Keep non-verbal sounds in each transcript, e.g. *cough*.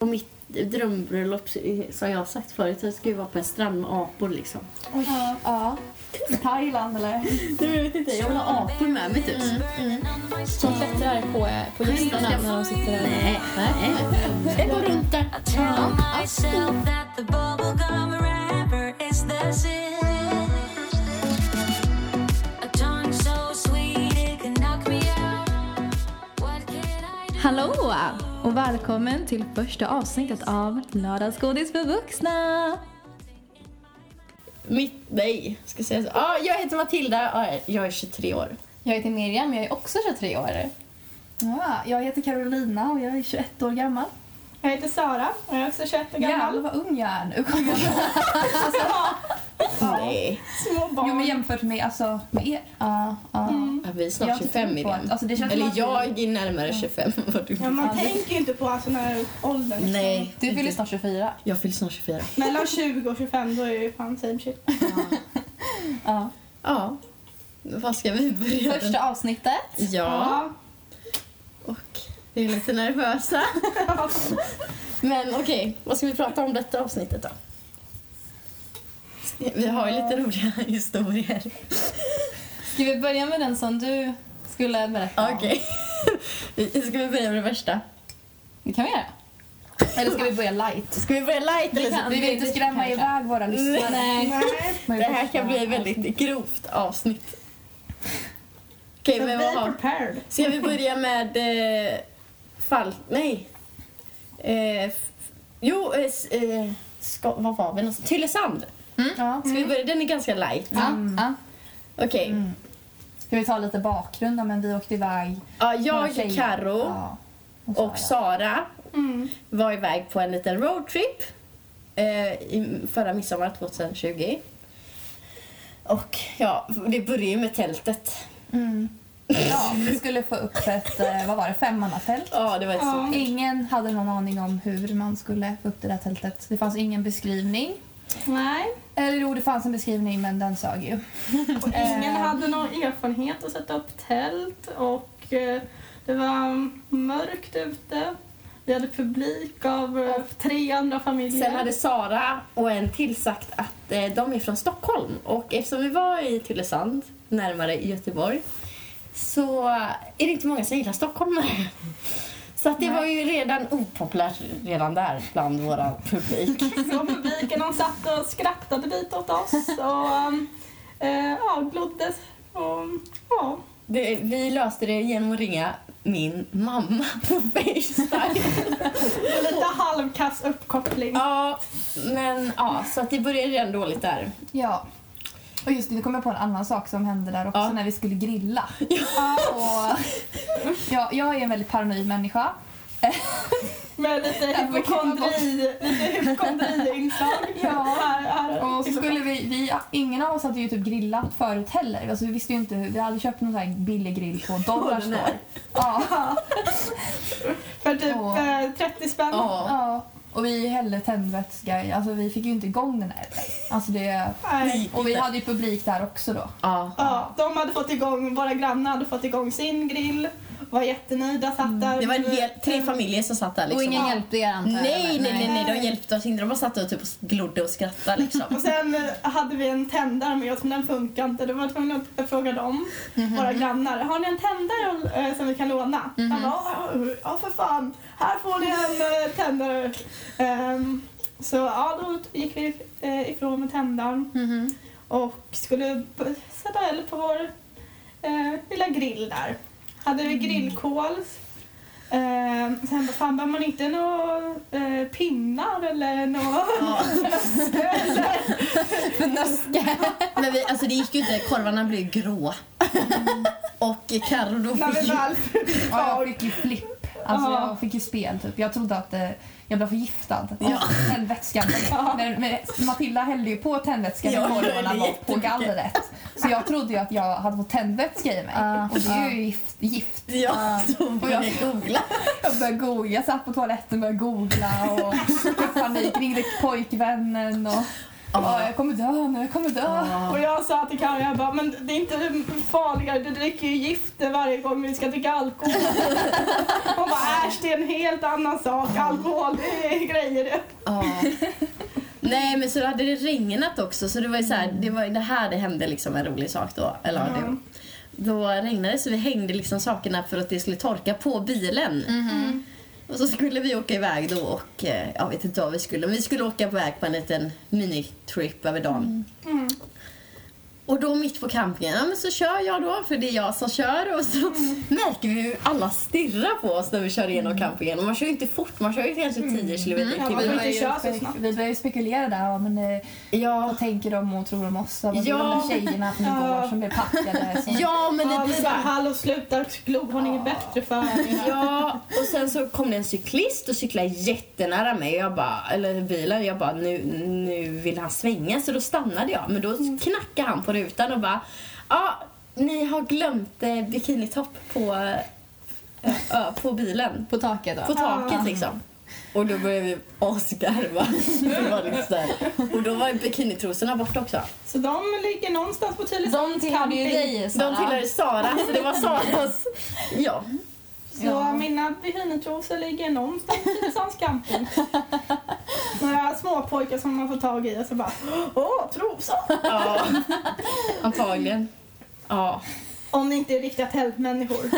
Och mitt drömbröllop, som jag har sagt förut, det ska ju vara på en strand med apor liksom. Ja. ja. Thailand eller? Nej, jag vet inte, jag vill ha apor med mig typ. Som klättrar på, på gästerna när de sitter där. Nej, nej. Jag går runt där. Hallå och välkommen till första avsnittet av Lördagsgodis för vuxna. Mitt, nej, ska säga så. Ah, jag heter Matilda, ah, jag är 23 år. Jag heter Miriam, jag är också 23 år. Ja, jag heter Carolina och jag är 21 år gammal. Jag heter Sara och jag är också 21 år Jävlar gammal. vad ung jag är nu. kommer jag ihåg. Nej, Små barn. jo men jämfört med, alltså, med er. Ja, ja. ja, vi är Jag snart har inte 25 tänkt på Miriam. att- alltså, det känns som Eller jag är närmare 25 än vad du Ja, man Ja, tänker ju inte på sån här ålder. Liksom. Nej, Du fyller snart 24. jag fyller snart 24. Mellan 20 och 25 då är det ju fan same shit. *laughs* Ja. Ja, vad ska vi börja? Första avsnittet. Ja, och vi är lite nervösa. *laughs* Men okej, vad ska vi prata om detta avsnittet då? Vi har ju lite roliga *laughs* historier. Ska vi börja med den som du skulle berätta om? Okej. *laughs* Ska vi börja med det värsta? Det kan vi göra. Eller ska vi börja light? Ska vi börja light eller så? Vi vill inte skrämma Kanske. iväg våra lyssnare. Nej. Det här kan bli ett väldigt grovt avsnitt. Okej, Så men vad har... prepared. Ska vi börja med eh, fall... Nej. Eh, jo, eh, eh, ska, vad var vi någonstans? Tylösand. Ja. Ska vi börja? Den är ganska light. Ja. ja. Okej. Ska vi ta lite bakgrund? då? Men vi åkte iväg. Ja, jag. Karo Ja. och Sara Mm. var iväg på en liten roadtrip eh, förra midsommar 2020. Och ja, det började ju med tältet. Mm. Ja, vi skulle få upp ett, eh, vad var det, femmannatält. Ja, det var ett stort. Ingen hade någon aning om hur man skulle få upp det där tältet. Det fanns ingen beskrivning. Nej. Eller jo, det fanns en beskrivning men den sög ju. Och *laughs* ingen Eh. hade någon erfarenhet att sätta upp tält och eh, det var mörkt ute. Vi hade publik av eh, tre andra familjer. Sen hade Sara och en till sagt att eh, de är från Stockholm. Och eftersom vi var i Tylösand, närmare Göteborg, så är det inte många som gillar stockholmare. Så att det var ju redan opopulärt redan där bland våra publik. *laughs* Så publiken de satt och skrattade lite åt oss och eh, ja, glodde. Och, ja. Det, vi löste det genom att ringa min mamma på Facetime. *laughs* Lite halvkass uppkoppling. ja, men ja, så att det började redan dåligt där. Ja. Och just det, nu kom jag på en annan sak som hände där också Ja. när vi skulle grilla. *laughs* Och, ja, jag är en väldigt paranoid människa. *laughs* Med lite hypokondri, hypokondriinslag. *laughs* Ja. Och så skulle vi, vi, ingen av oss hade ju typ grillat förut heller. Alltså, vi visste inte hur, vi hade köpt någon här billig grill på Dollar den här. Store. Ja, För typ eh, 30 spänn. Ja. Och vi hällde tändvätska i, alltså vi fick ju inte igång den här. Alltså det, Nej. och vi hade ju publik där också då. Ja. Ja, de hade fått igång, våra grannar hade fått igång sin grill. Var jättenöjda, satt där. Det var en hel, tre familjer som satt där liksom. Och ingen Ja. hjälpte er antar jag? Nej, nej, nej, nej, de hjälpte oss inte. De bara satt och typ glodde och skrattade liksom. *laughs* Och sen eh, hade vi en tändare med oss, men den funkade inte. Då var jag tvungen att fråga dem, våra grannar. Har ni en tändare eh, som vi kan låna? Han bara, "Ja, ja för fan, här får ni en eh, tändare. Ehm, så ja, då gick vi eh, ifrån med tändaren Mhm. och skulle sätta eld på vår eh, lilla grill där. Hade vi grillkol. Eh, sen bara, fan behöver man inte några eh, pinnar eller några Fnöske. *laughs* *laughs* Men vi, alltså det gick ju inte, korvarna blev grå. Och Carro då när fick vi ju... väl Ja, jag fick ju flipp. Alltså Ja. jag fick ju spel typ. Jag trodde att eh, jag blev förgiftad av tändvätskan. *laughs* Men, men Matilda hällde ju på tändvätskan Ja, i korvarna bort på gallret. Så jag trodde ju att jag hade fått tändvätska i mig. och det är ju gift. gift. Ja, så började jag googla. Jag började googla. Jag satt på toaletten och började googla och fick *laughs* panik. Ringde pojkvännen och Ja, jag kommer dö nu, jag kommer dö. Och jag sa till Karin, jag bara, men det är inte farligare, du dricker ju gifter varje gång vi ska dricka alkohol. *laughs* Hon bara, äsch det är en helt annan sak, alkohol det är grejer det. Ja. Nej men så hade det regnat också så det var ju så här, det var ju det här det hände liksom en rolig sak då. Eller ja. det, då regnade så vi hängde liksom sakerna för att det skulle torka på bilen. Och så skulle vi åka iväg då och eh, jag vet inte vad vi skulle, men vi skulle åka iväg på en liten minitrip över dagen. Mm. Och då mitt på campingen, så kör jag då, för det är jag som kör. Och så märker vi hur alla stirrar på oss när vi kör igenom campingen. Och man kör ju inte fort, man kör ju kanske 10 km i timmen. Vi börjar ju- spekulera där. Men, eh, Ja, vad tänker de och tror de oss? Vad blir Ja. de tjejerna igår Ja. som blev packade? *laughs* Som... ja men Ja, lite vi så bara, hallå sluta glo, har ni inget bättre för er? Ja, och sen så kom det en cyklist och cyklade jättenära mig. Jag bara, eller bilen. Jag bara, nu, nu vill han svänga. Så då stannade jag. Men då knackade han på rutan och bara, ja, ni har glömt eh, bikinitopp på, eh, på bilen. På taket då? På taket liksom. Och då började vi asgarva. *laughs* Liksom. Och då var bikinitrosorna borta också. Så de ligger någonstans på Tylösands De tillhörde ju dig Sara. De tillhörde Sara, så det var Saras. *laughs* Ja. Så Ja. mina bikinitrosor ligger någonstans Tylösands camping. Några småpojkar som man får tag i och så bara, åh trosor! ja. Antagligen. Ja. Om ni inte är riktiga tältmänniskor.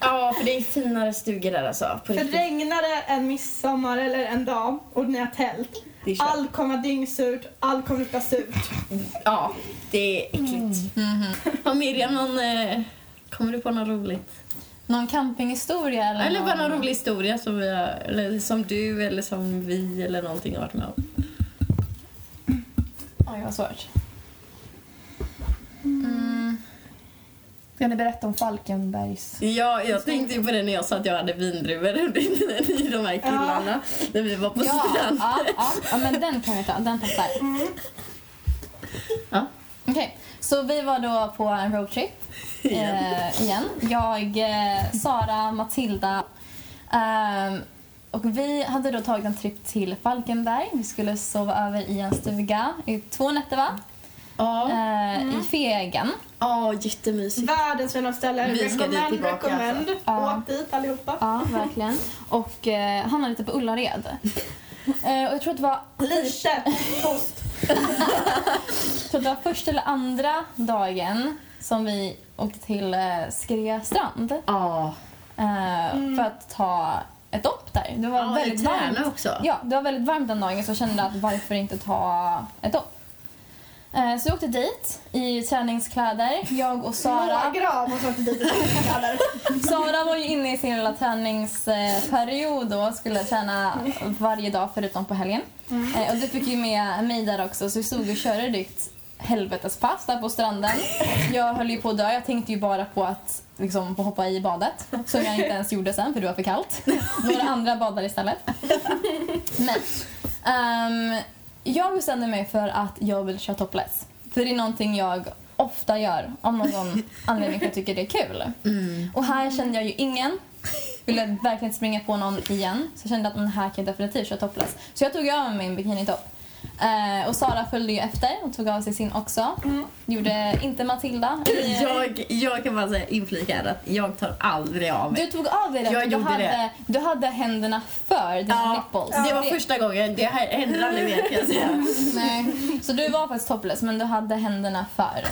Ja, för det är finare stugor där alltså. På För riktigt. regnar det en midsommar eller en dag och ni har tält, allt kommer dyngsurt, allt kommer lukta surt. Ja, det är äckligt. Har Miriam någon... Eh, kommer du på något roligt? Någon campinghistoria? Eller, Eller bara någon... rolig historia som, vi har, eller som du eller som vi eller någonting har varit med om? Oj, vad svårt. Mm. Ska ni berätta om Falkenbergs... Ja, jag tänkte på det när jag sa att jag hade vindruvor *laughs* i de här killarna. När vi var på Ja, strand. ja, ja, ja, men den kan vi ta. Den passar. Ja. Okej, så vi var då på en roadtrip *laughs* Igen. eh, igen. Jag, eh, Sara, Matilda. ehm, och vi hade då tagit en trip till Falkenberg. Vi skulle sova över i en stuga i två nätter, va? Ja, Eh, I Fegen. ja jättemysigt. Världens finaste ställe. Vi ska dit tillbaka, recommend. Ja. Åk dit allihopa. Ja, verkligen. Och eh, hamnade lite på Ullared. *laughs* Eh, och jag tror att det var Lite toast. *laughs* Att det var första eller andra dagen som vi åkte till eh, Skrea strand Ja, eh, för att ta ett dopp där. Det var ja väldigt varmt. också. Ja, det var väldigt varmt den dagen så jag kände att varför inte ta ett dopp. Eh, så jag åkte dit i träningskläder, jag och Sara. Några av oss åkte dit i träningskläder. *laughs* Sara var ju inne i sin lilla träningsperiod och skulle träna varje dag förutom på helgen. Eh, Och du fick ju med mig där också så vi stod och körde ditt helvetespass där på stranden. Jag höll ju på att dö. Jag tänkte ju bara på att liksom, få hoppa i badet som jag inte ens gjorde sen för det var för kallt. Några andra badade istället. *laughs* Men ehm, jag bestämde mig för att jag vill köra topless. För det är någonting jag ofta gör av någon *laughs* anledning för jag tycker det är kul. Och här kände jag ju ingen. Ville verkligen springa på någon igen. Så jag kände att den här kan jag definitivt köra topless. Så jag tog mig min bikinitopp. Eh, och Sara följde ju efter och tog av sig sin också. Gjorde inte Matilda. *laughs* Jag, jag kan bara säga inflika här att jag tar aldrig av mig. Du tog av dig det. Jag du, gjorde hade, det. du hade händerna för dina Ja, nipples. det var första gången. Det här händer aldrig mer kan jag säga. *laughs* Nej. Så du var faktiskt topless men du hade händerna för.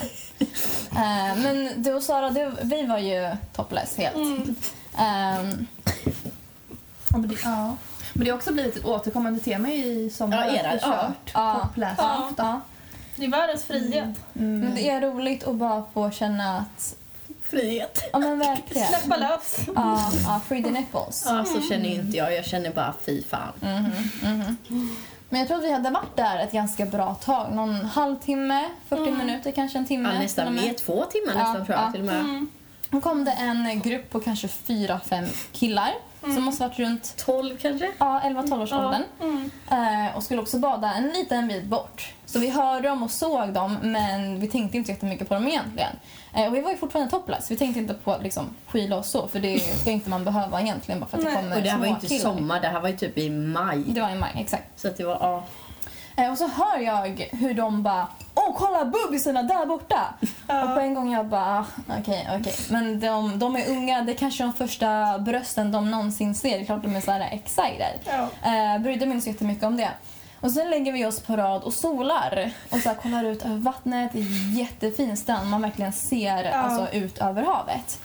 Eh, men du och Sara, du, vi var ju topless helt. Ja, men, det, ja. Men det har också blivit ett återkommande tema i sommar. Ja, era, ja. kört Ja. topless. ja, ja. Det är världens frihet. Men det är roligt att bara få känna att, Frihet. ja men verkligen. Släppa lös. Ja, ja, free the nipples. Ja, så känner ju inte jag. Jag känner bara fy fan. Men jag tror att vi hade varit där ett ganska bra tag. Någon halvtimme, 40 minuter, kanske en timme. Ja, nästan mer. Två timmar Ja, nästan tror jag ja. till och med. Då kom det en grupp på kanske fyra, fem killar som måste varit runt Tolv kanske? ja, 11-12 års åldern. Eh, och skulle också bada en liten bit bort. Så vi hörde dem och såg dem men vi tänkte inte jättemycket på dem egentligen. Eh, och vi var ju fortfarande topless. Vi tänkte inte på liksom, skyla och så för det ska inte man behöva egentligen bara för att det kommer Och det här var ju inte killar. sommar, det här var ju typ i maj. Det var i maj, exakt. Så att det var, ja. Eh, och så hör jag hur de bara Åh, kolla bubbisarna där borta! Och på en gång jag bara, okej, okej. Men de, de är unga, det är kanske de första brösten de någonsin ser. Det är klart de är så här excited. Ja. Eh, brydde mig inte så jättemycket om det. Och sen lägger vi oss på rad och solar och så här kollar ut över vattnet. Det är jättefin strand, man verkligen ser alltså, ut över havet.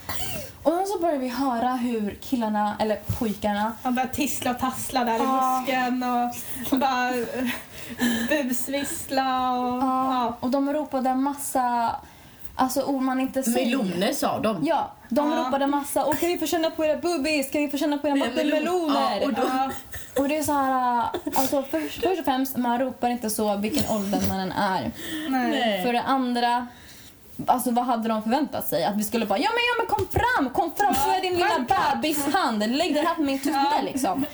Och sen så börjar vi höra hur killarna, eller pojkarna, Man börjar tissla och tassla där i Ja. busken och bara *laughs* busvissla och... Ja. och de ropade massa alltså, ord man inte säger. Meloner sa de. Ja, de Ja. ropade massa. Och kan vi få känna på era bubbis? Kan vi få känna på era Melon- vattenmeloner? Ja, och då- Ja. Och det är så här, alltså först, först och främst, man ropar inte så vilken ålder man än är. Nej. För det andra, alltså vad hade de förväntat sig? Att vi skulle bara, ja men, ja, men kom fram, kom fram, få din lilla bebishand, lägg den här på min tutte liksom.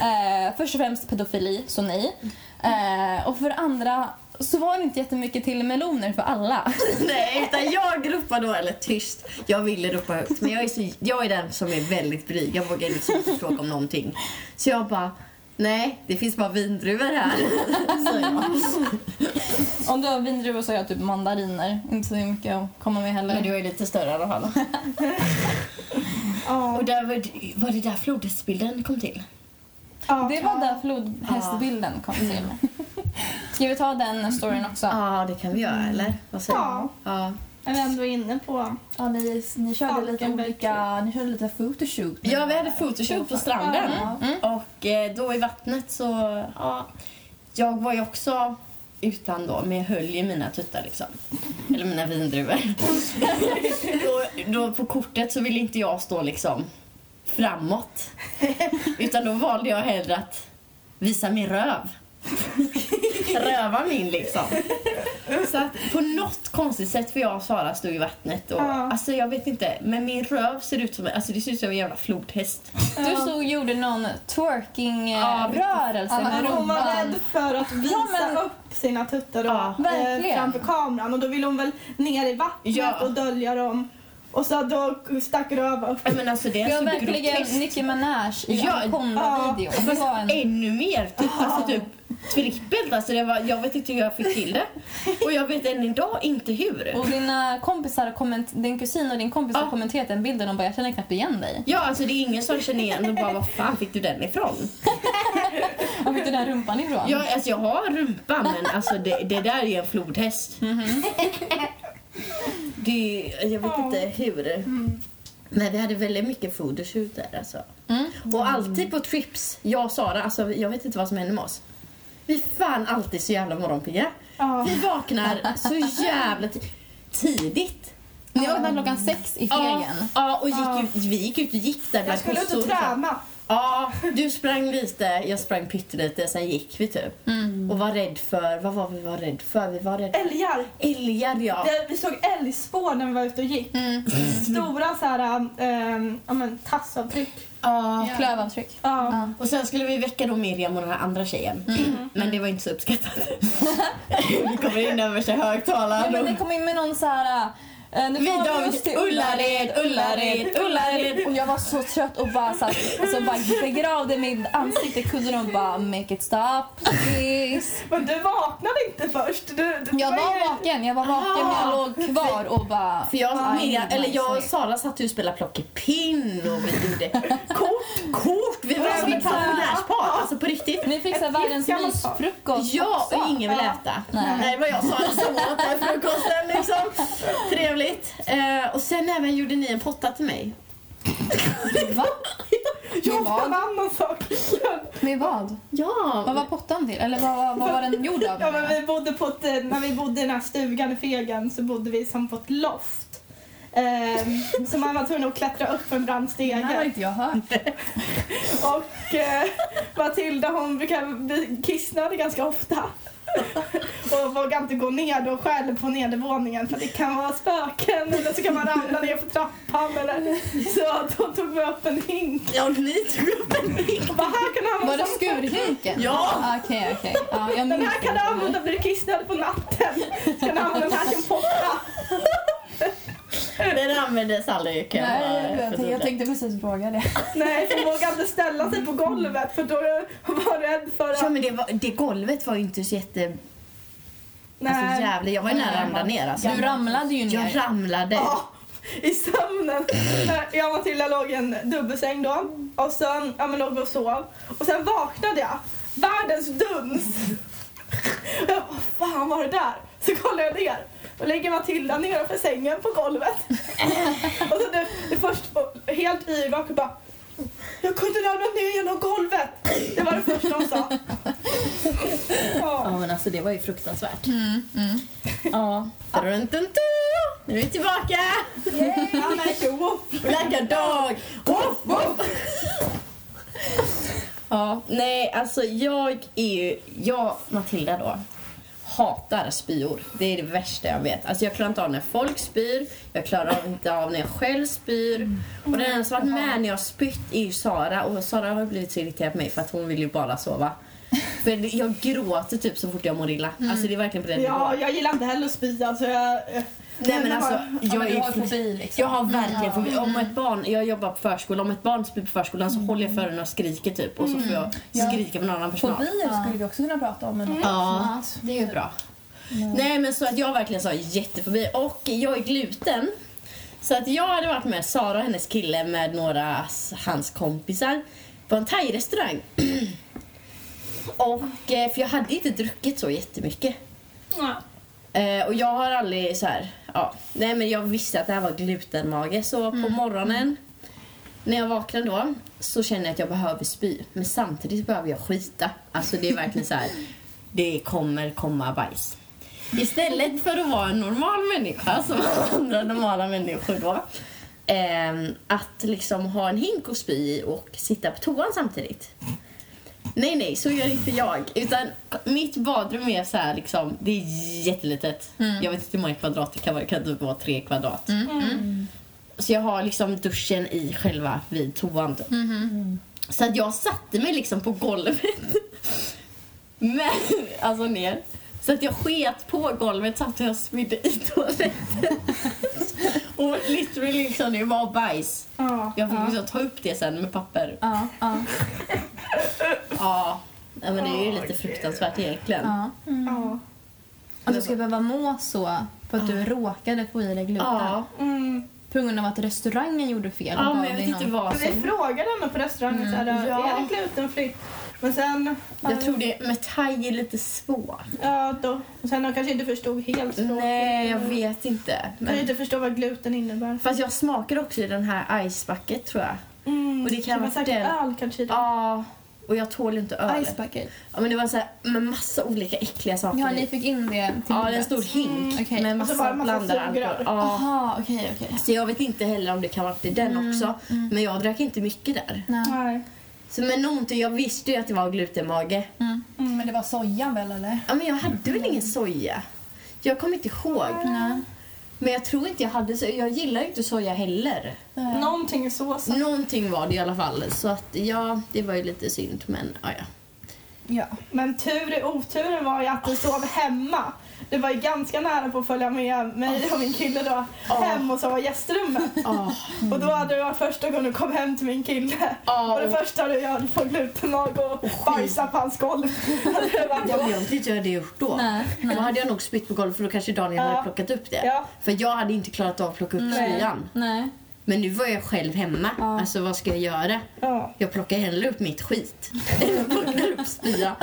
Eh, först och främst pedofili, så nej. Eh, och för andra så var det inte jättemycket till meloner för alla. *laughs* Nej, utan jag ropar då, eller tyst. Jag ville ropa högt, men jag är, så, jag är den som är väldigt blyg. Jag vågar liksom inte fråga om någonting. Så jag bara, nej, det finns bara vindruvor här. *laughs* Så jag. Om du har vindruvor så har jag typ mandariner. Inte så mycket att komma med heller. Men du är lite större i alla fall. Ja. *laughs* Och där var, var det där flodhästbilden kom till? Ja. Det var där flodhästbilden kom till. *laughs* Ska vi ta den storyn också? Ja, det kan vi göra, eller? Vad säger Ja. du? Ja. Är vi ändå inne på... Ja, ni, ni körde lite olika, ni körde lite photoshoot. Ja, vi hade photoshoot på stranden. Mm. Och eh, då i vattnet så, ja. Jag var ju också utan då, men jag höll ju mina tuttar liksom. Eller mina vindruvor. *laughs* *laughs* då, då på kortet så ville inte jag stå liksom framåt. *laughs* Utan då valde jag hellre att visa min röv. *laughs* Röva min liksom. Så att på något konstigt sätt, för jag och Sara stod i vattnet och Ja. alltså jag vet inte, men min röv ser ut som, alltså det ser ut som en jävla flodhäst. Du stod och gjorde någon Ja, twerking-rörelse med Hon var rumpan. rädd för att visa Ja, men- upp sina tuttar Ja, eh, framför kameran och då ville hon väl ner i vattnet Ja. och dölja dem. Och så då stack upp. Ja, Men alltså det är Vi har så verkligen groteskt. Nicki Minaj i Ja, Anaconda-videon. Det Fast var en... ännu mer, typ, alltså typ trippelt. Alltså det var, jag vet inte hur jag fick till det. Och jag vet än idag inte hur. Och dina kompisar, komment... din kusin och din kompis har Ja. kommenterat den bilden och bara jag känner knappt igen dig. Ja, alltså det är ingen som känner igen och bara, var fan fick du den ifrån? *laughs* Var fick du den rumpan ifrån? Ja, alltså jag har rumpa men alltså det, det där är en flodhäst. Det, jag vet inte hur. Men vi hade väldigt mycket photoshoot där alltså. Mm. Och alltid på trips, jag och Sara, alltså jag vet inte vad som händer med oss. Vi är fan alltid så jävla morgonpigga. Ja. Vi vaknar så jävla ti- tidigt. Ni vaknade klockan sex i Ja, fegen. ja, och gick Ja. ut, vi gick ut och gick där Jag bland skulle ut och träna. Ja, *laughs* du sprang lite, jag sprang pyttelite, sen gick vi typ. Och var rädd för, vad var vi var rädd för? Vi var rädda Älgar. Älgar ja. Det- Vi såg älgspår när vi var ute och gick. Mm. *laughs* Stora så här, ähm, ja, men, tassavtryck. ja. Klövavtryck. Ja. Och sen skulle vi väcka då Miriam och den här andra tjejen. *clears throat* Men det var inte så uppskattat. *laughs* vi kommer in över sig Ja, högtalaren. men det kom in med någon så här... eh, Vi oss till Ullared, Ullared, Ullared. Och jag var så trött och bara satt, alltså bara begravde mitt ansikte kudden och bara make it stop please. Men du vaknade inte först. Du, du Jag var ju- vaken, jag var vaken men jag låg kvar och bara... För jag, Miriam, need eller jag och. Sara satt ju och spelade plockepinn och vi gjorde kort, kort. Vi var som ett pensionärspar, alltså på riktigt. Ni fick så världens mysfrukost Ja, och ingen vill Ja. äta. Nej. Nej, det var jag och Sara som åt den frukosten. Liksom. Trevligt. Eh, och sen även gjorde ni en potta till mig. *laughs* Va? Jag vad? en annan sak. Med vad? Ja. Vad var pottan till? Eller vad, vad, vad var den gjord av? Ja, men vi bodde på ett, eh, när vi bodde i den här stugan i Fegen så bodde vi som på ett loft. Ehm, så man var tvungen att klättra upp en brant Det här har stege. inte jag hört. *laughs* Och eh, Matilda hon brukar bli kissnödig ganska ofta. *laughs* Och vågar inte gå ner då själv på nedervåningen för det kan vara spöken eller så kan man ramla ner för trappan eller så då tog vi upp en hink. Ja, ni tog upp en bild. Och bara, här kan du Var det skurhinken? Ja. Ah, Okej, okej. Ja, jag den här kan du använda blir du kissnödig på natten. Så kan du använda den här en potta. Den användes aldrig kan jag Nej, jag, tänkte, förtydliga. jag tänkte precis fråga det. *laughs* Nej, för hon vågade inte ställa sig på golvet för då var rädd för Ja att... men det, var, det golvet var ju inte så jätte... Alltså Nej. jävlar, jag var ju nära att ramla ner alltså. Du ramlade ju Jag ner. ramlade. Ja, i sömnen. Jag och Matilda låg i en dubbelsäng då och sen ja, men låg vi och sov. Och sen vaknade jag. Världens duns. Och *laughs* jag bara, vad fan var det där? Så kollar jag ner. Då ligger Matilda nedanför sängen på golvet. *laughs* och så det, det först helt yrvak och bara jag kunde ramla ner genom golvet. Det var det första hon sa. *laughs* Ja Ja. men alltså det var ju fruktansvärt. Mm, mm. Ja. Dun, dun, dun. Nu är vi tillbaka! I'm like a wolf. Like a dog! Woof, woof. Ja, nej alltså jag är ju, jag Matilda då, hatar spyor. Det är det värsta jag vet. Alltså jag klarar inte av när folk spyr, jag klarar inte av när jag själv spyr. Och den enda som varit med när jag har spytt är ju Sara och Sara har blivit så irriterad på mig för att hon vill ju bara sova. För jag gråter typ så fort jag mår illa. Alltså det är verkligen på den Ja, nivån. jag gillar inte heller att spy. Alltså jag, Nej men alltså, Ja, jag men du har är fobi liksom. jag har verkligen fobi. Om ett barn, jag jobbar på förskola, om ett barn spyr på förskolan så håller jag för öronen och skriker typ och så får jag Ja. skrika på någon annan personal. Fobier skulle vi också kunna prata om. Men Ja, det är ju bra. Nej men så att jag verkligen sa jättefobi och jag är gluten. Så att jag hade varit med Sara och hennes kille med några hans kompisar på en thai-restaurang. *clears throat* Och eh, för jag hade inte druckit så jättemycket. Ja. Eh, och jag har aldrig så här, ja, nej men jag visste att det här var glutenmage så på morgonen när jag vaknar då så känner jag att jag behöver spy. Men samtidigt behöver jag skita. Alltså det är verkligen så här, *laughs* det kommer komma bajs. Istället för att vara en normal människa *laughs* som andra normala människor då. ehm, att liksom ha en hink och spy i och sitta på toan samtidigt. Nej, nej, så gör inte jag. Utan mitt badrum är så här liksom, det är jättelitet. Jag vet inte hur många kvadrat det kan vara, det kan typ vara tre kvadrat. Så jag har liksom duschen i själva vid toan typ. Så att jag satte mig liksom på golvet. *laughs* Men, alltså ner. Så att jag sket på golvet samt att jag spydde i toaletten. Och literally liksom, det var bajs. Ja. Jag fick liksom ta upp det sen med papper. Ja, ja, Ja, men det är ju lite fruktansvärt egentligen. ja. Ja. Att du ska behöva må så för att du råkade få i dig gluten. Ja, Mm. På grund av att restaurangen gjorde fel. och ja men jag vet inte vad Men vi som... frågade henne på restaurangen så här, Ja. är det glutenfritt? Men sen... Jag tror det med thai är lite svårt. Ja, då. Och sen de kanske inte förstod helt språket. Nej, jag vet inte. Men... inte förstår vad gluten innebär. Fast jag smakar också i den här ice bucket tror jag. Mm. Och det kan var vara säkert den. öl kanske i det. Ja, och jag tål inte öl. Ice bucket. Ja, men det var så här med massa olika äckliga saker Ja, ni fick in det till Ja, det är en stor hink okej. med Och så massa massa blandad sugrör. alkohol. Ja. Okej, okej. Så jag vet inte heller om det kan vara i den också. Men jag drack inte mycket där. Nej. Nej. Så men någonting, jag visste ju att det var glutenmage. Mm. Men det var sojan väl eller? Ja, men jag hade väl ingen soja. Jag kommer inte ihåg. Nej. Men jag tror inte jag hade så. Jag gillar ju inte soja heller. Någonting i såsen. Någonting var det i alla fall. Så att ja, det var ju lite synd. Men ja, ja. Ja. Men tur i oturen var ju att du sov hemma. Du var ju ganska nära på att följa med mig och min kille då hem och sova i gästrummet. Oh, Och då hade det varit första gången du kom hem till min kille. Ja, och det första du gör på glutenmag och bajsa på hans golv. Jag vet inte hur jag hade gjort då. Nej, Då hade jag nog spytt på golvet för då kanske Daniel Ja. hade plockat upp det. Ja. För jag hade inte klarat av att plocka upp. Nej. Men nu var jag själv hemma. Alltså vad ska jag göra? Ja. Jag plockar hellre upp mitt skit än upp spya.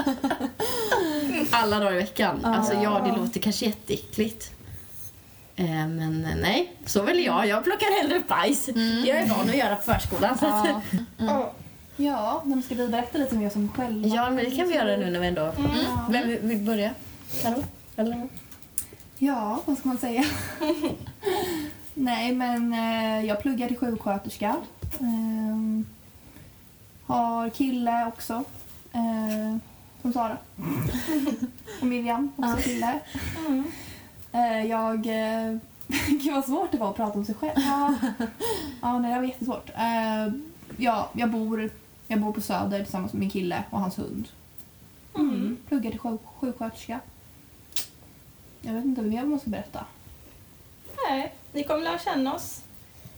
Alla dagar i veckan. Alltså ja, det låter kanske jätteäckligt. Eh, Men eh, nej, så väl jag. Jag plockar hellre upp bajs. Det är jag van att göra på förskolan. Ja. Ja. Ja, men ska vi berätta lite mer som själva? ja, men det kan vi göra nu när vi ändå... Vem vill- vill börja? Karo? Eller? Ja, vad ska man säga? *laughs* Nej, men eh, jag pluggar till sjuksköterska. Ehm, har kille också. Eh, som Sara. Och Miriam, också kille. Eh, jag... Eh, *laughs* Gud vad svårt det var att prata om sig själv. *laughs* Ja, ja nej, det var jättesvårt. Eh, ja, jag, bor, jag bor på Söder tillsammans med min kille och hans hund. Mm. Pluggar till sjuk, sjuksköterska. Jag vet inte mer vad man ska berätta. Nej, ni kommer lära känna oss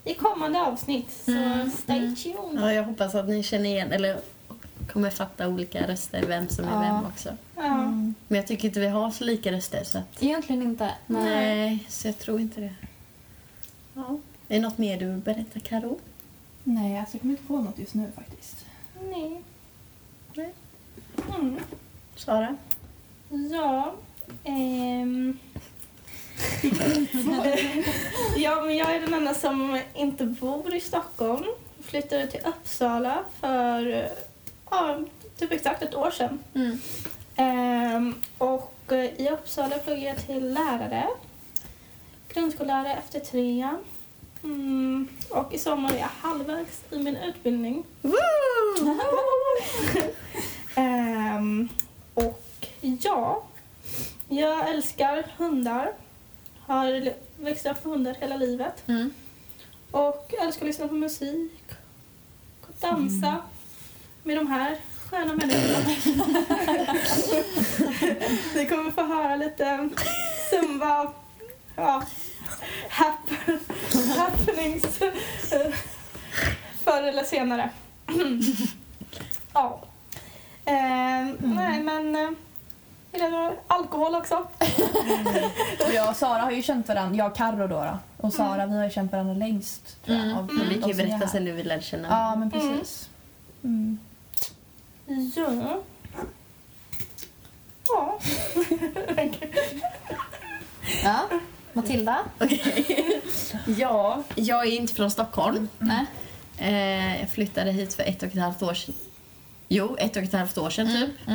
i kommande avsnitt. Så Mm, stay tuned. Ja, jag hoppas att ni känner igen, eller kommer fatta olika röster, vem som är Ja. vem också. Ja. Men jag tycker inte vi har så lika röster så att... Egentligen inte. Nej, så jag tror inte det. Ja. Är det något mer du vill berätta, Karo? Nej, alltså jag kommer inte på något just nu faktiskt. Nej. Nej. Mm. Sara? Ja. ehm. *laughs* ja, men jag är den enda som inte bor i Stockholm. Flyttade till Uppsala för ja, typ exakt ett år sedan. Mm. Ehm, och eh, i Uppsala pluggar jag till lärare. Grundskollärare efter trean. Mm, och i sommar är jag halvvägs i min utbildning. *laughs* Ehm, och ja, jag älskar hundar. Har växt upp med hundar hela livet. Mm. Och älskar att lyssna på musik. Och dansa med de här sköna människorna. *laughs* Ni kommer få höra lite zumba, ja, hap happenings förr eller senare. *clears throat* ja. Eh, Nej, men eh, gillar alkohol också? *laughs* Och jag och Sara har ju känt varandra, jag och Carro då, då. och Sara vi har ju känt varandra längst. Tror jag, Mm. av Men vi kan ju berätta sen du vill lära känna. Ja, men precis. Mm. Ja. Ja. Ja. Matilda? Okej. ja, jag är inte från Stockholm. Nej. Eh, jag flyttade hit för ett och ett halvt år sedan. Jo, ett och ett halvt år sedan typ.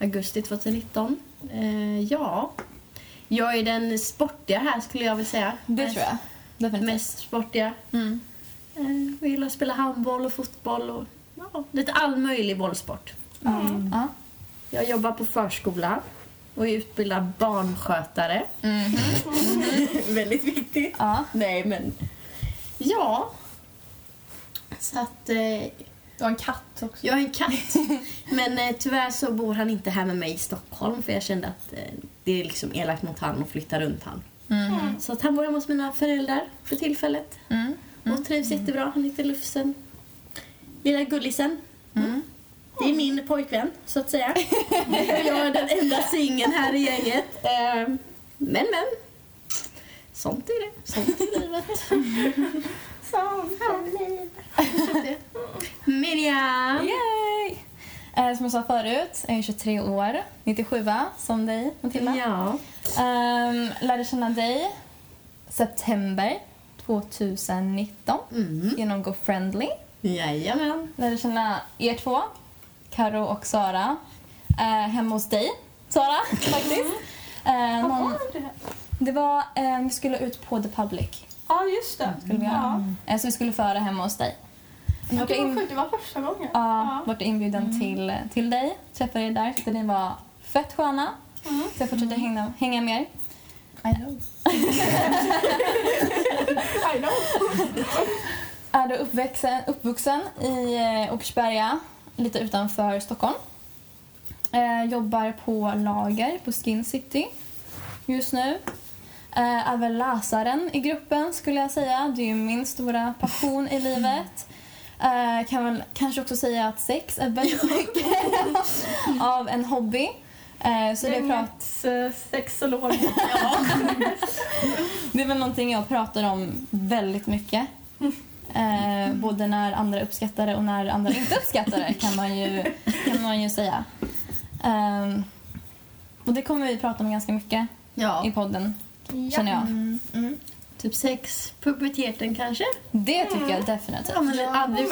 Mm. Augusti 2019. Eh, ja. Jag är den sportiga här skulle jag vilja säga. Det mest, tror jag. Definitivt. Mest sportiga. Mm. Eh, jag gillar att spela handboll och fotboll och ja, lite all möjlig bollsport. Mm. Ja. Jag jobbar på förskola och är utbildad barnskötare. Mhm. *laughs* Väldigt viktigt. Ja. Nej, men... Ja. Så att... Eh, Du har en katt också. jag är en katt. *laughs* men eh, tyvärr så bor han inte här med mig i Stockholm för jag kände att eh, det är liksom elakt mot han att flytta runt han. Mm. Så att han bor hemma hos mina föräldrar för tillfället. Mm. Och trivs jättebra. Han heter Lufsen. Lilla gullisen. Mm. Det är min pojkvän, så att säga. *laughs* jag är den enda singeln här i gänget. Eh, Men, men. Sånt är det. Sånt är livet. *laughs* Sånt är livet. Miriam! Yay! Eh, som jag sa förut, jag är 23 år, 97 som dig Matilda. Ja. Um, lärde känna dig september 2019 Mm. genom Go Friendly. Jajamän. Lärde känna er två, Karo och Sara, eh, hemma hos dig, Sara, *laughs* faktiskt. Eh, Vad någon, det var, eh, vi skulle ut på The Public, Ja, just det. skulle vi göra. Eh, så vi skulle föra hemma hos dig. Ja. Vart Det in, det var första gången. ja, vart inbjuden till, till dig, träffade er där, tyckte ni var fett sköna. Mm. Så jag fortsatte hänga, hänga med er. I know. *laughs* I know. *laughs* är då uppväxen, uppvuxen i eh, Åkersberga, lite utanför Stockholm. Eh, jobbar på lager på Skin City just nu. Eh, är väl läsaren i gruppen skulle jag säga. Det är ju min stora passion i livet. Eh, kan väl kanske också säga att sex är väldigt mycket *laughs* av en hobby. Eh, så det, prat, sexolog. *laughs* det är väl någonting jag pratar om väldigt mycket. Eh, både när andra uppskattar det och när andra inte uppskattar det kan man ju, kan man ju säga. Ehm, och det kommer vi prata om ganska mycket Ja. i podden, känner jag. Mm. Mm. Typ sex, puberteten kanske? Det tycker jag definitivt. Ja, men, ja, men,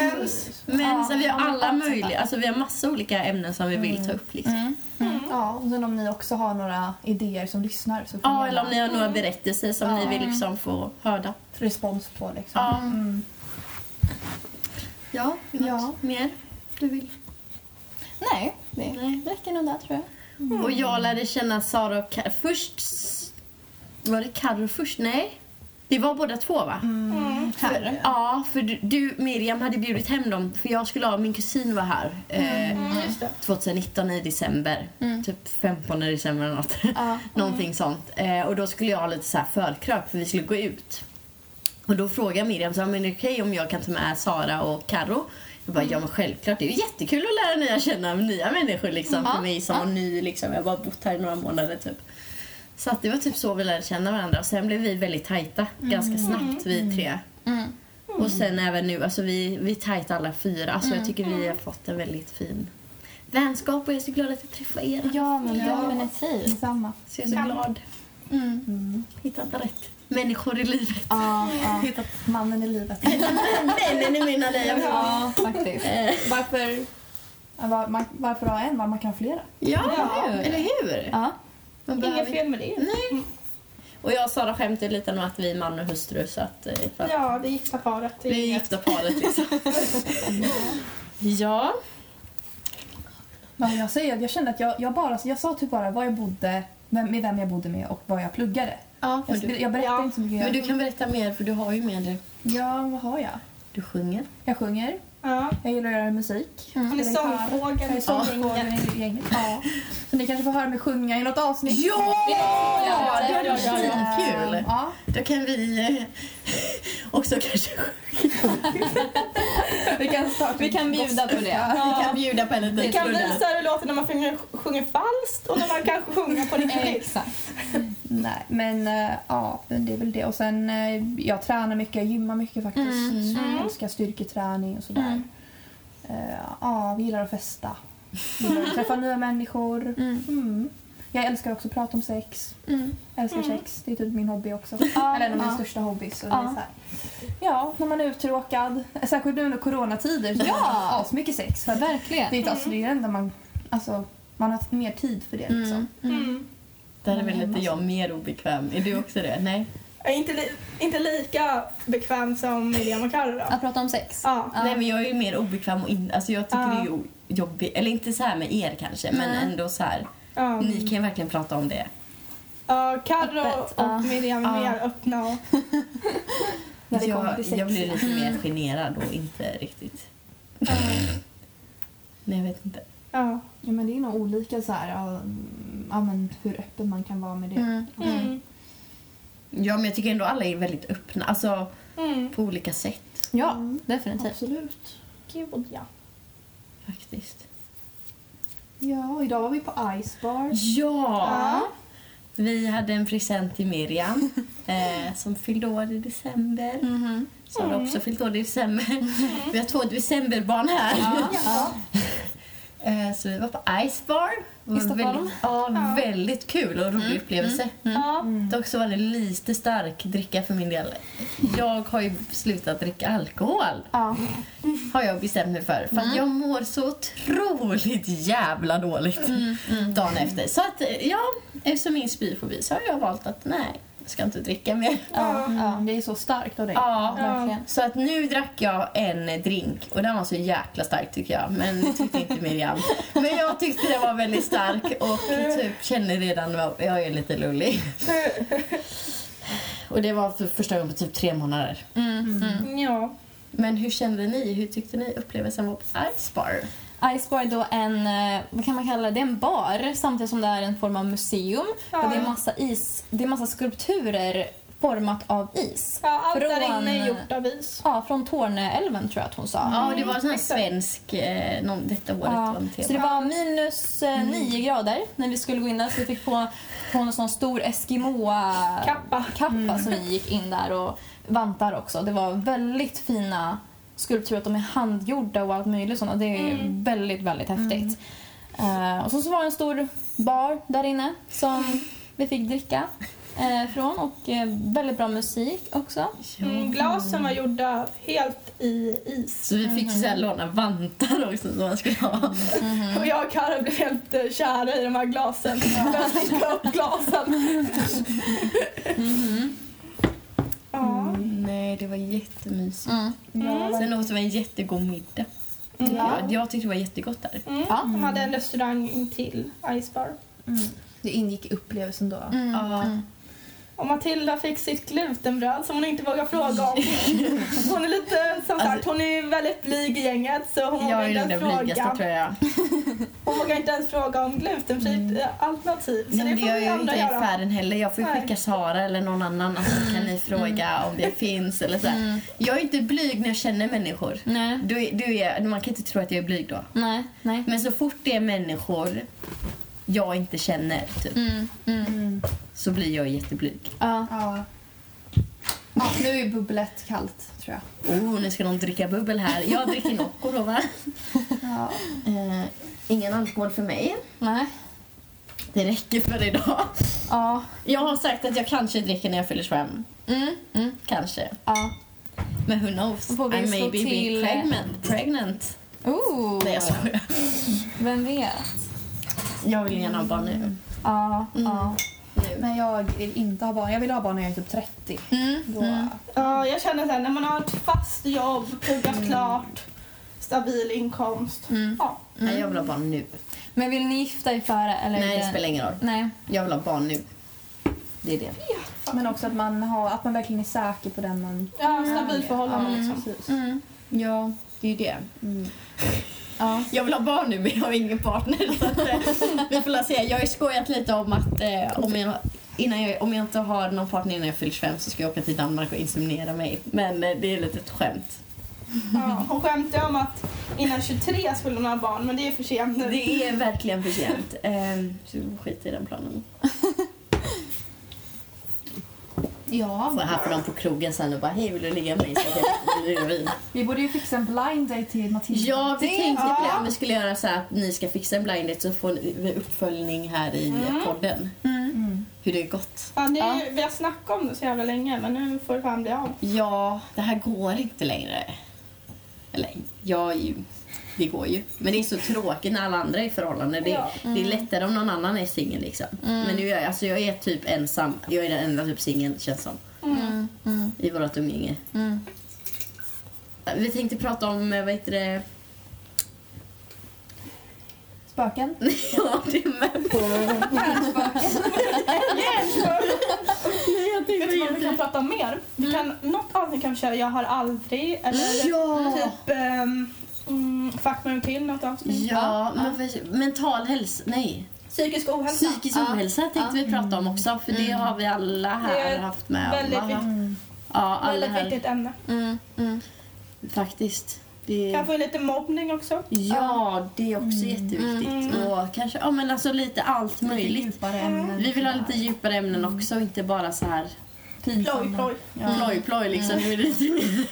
men Ja, så vi har ja, alla möjliga, alltså vi har massa olika ämnen som vi vill ta upp. Liksom. Mm. Ja, och sen om ni också har några idéer som lyssnar så får Ja, eller om ni har några berättelser som Ja. ni vill liksom få höra. respons på. Liksom. Ja. Mm. Ja, Ja. mer du vill? Nej, det Nej. räcker nog där tror jag. Och jag lärde känna Sara och Kar- Först var det Carro först? Nej. Det var båda två va? Mm. För, ja, för du, du Miriam hade bjudit hem dem för jag skulle ha, min kusin var här eh, Mm, just det. 2019 i december. Typ 15 december eller något. *laughs* Någonting sånt. Eh, och då skulle jag ha lite så här förkrök för vi skulle gå ut. Och då frågade Miriam så men är det okej om jag kan ta med Sara och Karo? Jag bara, ja men självklart. Det är ju jättekul att lära nya känna nya människor liksom. För mig som var ny liksom. Jag har bara bott här i några månader typ. Så att det var typ så vi lärde känna varandra. Och sen blev vi väldigt tajta ganska snabbt vi tre. Mm. Och sen även nu, alltså vi, vi är tajta alla fyra. Alltså jag tycker vi har fått en väldigt fin vänskap och jag är så glad att jag träffar er. Ja, men definitivt. Detsamma. Så jag är så glad. Mm. Hittat rätt människor i livet. Ja, ja. Hittat mannen i livet. *laughs* Männen i mina liv. ja, faktiskt. Eh, Varför, ja, var, man, varför ha en? var Man kan ha flera. Ja, Ja. eller hur? Ja. Man Inget behöver- fel med det. Nej. Och jag och Sara skämtade lite om att vi är man och hustru så att... eh, För att Ja, det gifta paret. Det är vi är inget- gifta paret liksom. *laughs* ja. Men jag säger att jag kände att jag, jag bara, jag sa typ bara var jag bodde, vem, med vem jag bodde med och vad jag pluggade. ja Jag, du, jag berättar Ja. inte så mycket. men du kan berätta mer för du har ju med det. Ja, vad har jag? Du sjunger. Jag sjunger, Ja. jag gillar att göra musik. Sångfågeln. Jag är gänget. Ja. Så ni kanske får höra mig sjunga i något avsnitt. Ja! Ja, Det ja, var ja, ja, ja. svinkul! Ja. Då kan vi eh, också kanske Vi kan Vi kan bjuda på det. vi kan bjuda på en liten Vi kan visa hur det låter när man sjunger, sjunger falskt och när man kanske sjunger på riktigt. Exakt. Nej, men äh, ja, det är väl det. Och sen, äh, jag tränar mycket, jag gymmar mycket faktiskt. Mm. Så Mm. jag älskar styrketräning och sådär. Mm. Eh, ja, vi gillar att festa. Gillar att träffa nya människor. Mm. Mm. Jag älskar också att prata om sex. Mm. Älskar Mm. sex. Det är typ min hobby också. Ja, Eller en av mina ja. största hobbys. Och det Ja. är så här. Ja, när man är uttråkad. Särskilt nu under coronatider så Ja. har man asmycket sex. För det, Verkligen. är inte, alltså, det är det enda man... Alltså, man har mer tid för det liksom. Mm. Mm. Mm. Där är väl lite jag mer obekväm. Är du också det? Nej? Är inte, li, inte lika bekväm som Miriam och Carro. Att prata om sex? Ja. Ja. Nej men jag är ju mer obekväm och in, alltså jag tycker Ja. det är ju jobbigt. Eller inte så här med er kanske men Nej. ändå så här. Ja. Ni kan ju verkligen prata om det. Ja, Carro och. Miriam är mer öppna. Och, *laughs* När det kommer Jag, till sex. jag blir lite mer generad och inte riktigt. *laughs* Nej jag vet inte. ja. Ja, men det är nog olika så här, ja, mm, ja, men hur öppen man kan vara med det. Mm. Mm. Ja men jag tycker ändå alla är väldigt öppna. Alltså Mm. på olika sätt Ja, Mm. definitivt. Absolut. Gud ja. faktiskt. Ja, och idag var vi på Ice Bar. Ja! Vi hade en present till Miriam *laughs* eh, som fyllde år i december. Mhm. Så har också fyllt år i december. Vi har två decemberbarn här. Ja. Eh, *laughs* Så vi var på Ice Bar. I Stockholm? Väldigt, ja, Ja. väldigt kul och rolig upplevelse. Ja. Dock så var det lite stark dricka för min del. Jag har ju slutat dricka alkohol. Ja. Har jag bestämt mig för. För att jag mår så otroligt jävla dåligt dagen efter. Så att ja, eftersom min spyfobi så har jag valt att nej, ska inte dricka mer. Ja. Mm, det är så starkt av dig. Ja, Verkligen. så att nu drack jag en drink och den var så jäkla stark tycker jag. Men det tyckte inte Miriam. Men jag tyckte den var väldigt stark och typ känner redan att jag är lite lullig. *laughs* Och det var för första gången på typ tre månader. Mm. Mm. Ja. Men hur kände ni? Hur tyckte ni upplevelsen var på Ice Bar? Ice Bar är då en, eh, vad kan man kalla det, det är en bar samtidigt som det är en form av museum. Ja. Och det är massa is, det är massa skulpturer format av is. ja, allt där Från- inne är gjort av is. Ja, från Torneälven tror jag att hon sa. Ja, det var en sån här svensk, eh, någon, detta året Ja, var en så det var minus eh, nio grader när vi skulle gå in där. Så vi fick på, på en sån stor Eskimoa-kappa Kappa. som vi gick in där och vantar också. Det var väldigt fina skulpturer. att De är handgjorda och allt möjligt sånt. Det är väldigt, väldigt häftigt. Eh, och så, så var det en stor bar där inne som vi fick dricka eh, från och eh, väldigt bra musik också. Mm, glasen var gjorda helt i is. Så vi fick här låna vantar också som man skulle ha. Och jag och Karo blev helt kära i de här glasen. Började slicka upp glasen. Ja. Nej, det var jättemysigt. Mm. Ja, Sen åt vi en jättegod middag. Mm. Jag, jag tyckte det var jättegott där. Mm. Ja. De hade en restaurang till Ice Bar. Det ingick i upplevelsen då. Mm. Ja. Mm. Och Matilda fick sitt glutenbröd som hon inte vågar fråga om. *laughs* Hon är lite, som sagt, hon är väldigt blyg i gänget så hon Jag vågar är inte ens fråga. tror jag. Hon vågar inte ens fråga om glutenfritt eh, alternativ. Så Nej, men det det får gör andra inte i affären heller. Jag får ju Nej. skicka Sara eller någon annan. Alltså, kan ni fråga om det *laughs* finns eller så här. Jag är inte blyg när jag känner människor. Nej. Du, du är, man kan inte tro att jag är blyg då. Nej. Nej. Men så fort det är människor jag inte känner typ, Mm. Mm. så blir jag jätteblyg. Ja. Ja. ja. Nu är bubblet kallt, tror jag. Oh, nu ska de dricka bubbel här. Jag dricker Nocco då va? Ja. Eh, ingen alkohol för mig. Nej. Det räcker för idag. Ja. Jag har sagt att jag kanske dricker när jag fyller 25. Mm. Mm. Kanske. Ja. Men who knows? Får vi I may be till- pregnant. pregnant. Oh. Nej, jag skojar. Vem vet? Jag vill gärna ha barn nu. Ja. Ja. Men jag vill inte ha barn. Jag vill ha barn när jag är typ 30. Mm. Då, Ja, jag känner sen när man har ett fast jobb, pluggat klart, stabil inkomst. Mm. Ja. Nej, jag vill ha barn nu. Men vill ni gifta er före? Eller Nej, det spelar ingen roll. Nej. Jag vill ha barn nu. Det är det. Men också att man, har, att man verkligen är säker på den man... Ja, stabilt förhållande liksom. Mm. Ja, det är ju det. Ja. Jag vill ha barn nu men jag har ingen partner. Så att, eh, vi får se. Jag har ju skojat lite om att eh, om, jag, innan jag, om jag inte har någon partner innan jag fyller 25 så ska jag åka till Danmark och inseminera mig. Men eh, det är lite ett skämt. Ja, hon skämtade om att innan 23 skulle hon ha barn, men det är för sent nu. Det är verkligen för sent. Eh, så vi skiter i den planen. Ja. Får för dem på krogen sen och bara hej vill du ligga med mig? Vi borde ju fixa en blind date till Matilda. Ja, vi tänkte på det. ja. Om vi skulle göra så här att ni ska fixa en blind date så får vi uppföljning här i podden. Mm. Hur det gått. Fan, det är, Vi har snackat om det så jävla länge, men nu får det fan bli av. Ja, det här går inte längre. Eller, ja, ju, det går ju. Men det är så tråkigt när alla andra är i förhållande. Det, Ja. det är lättare om någon annan är singel liksom. Men nu är jag, alltså, jag är typ ensam. Jag är den enda typ singeln känns som. Mm. Mm. I vårt umgänge. Mm. Vi tänkte prata om, eh, vad heter det? Spöken. *laughs* ja, det är med *laughs* på. *laughs* Vi kan prata om mer? Vi kan, något avsnitt kan vi köra Jag har aldrig, eller Ja! typ um, mm, Fuck, marry, kill, något avsnitt. Ja, men för, mental hälsa, nej. Psykisk ohälsa. Psykisk Ja. ohälsa tänkte vi prata om också. För det har vi alla här är haft med väldigt va? viktigt. Ja, alla Väldigt här. viktigt ämne. Mm. Mm. Faktiskt. Det... Kan få in lite mobbning också. Ja, det är också jätteviktigt. Mm. Och kanske, ja men alltså lite allt Lite möjligt. djupare ämnen. Vi vill ha lite djupare ämnen också, inte bara så här. Ploj, ploj. Ja. ploj ploj liksom. Nu är det lite mer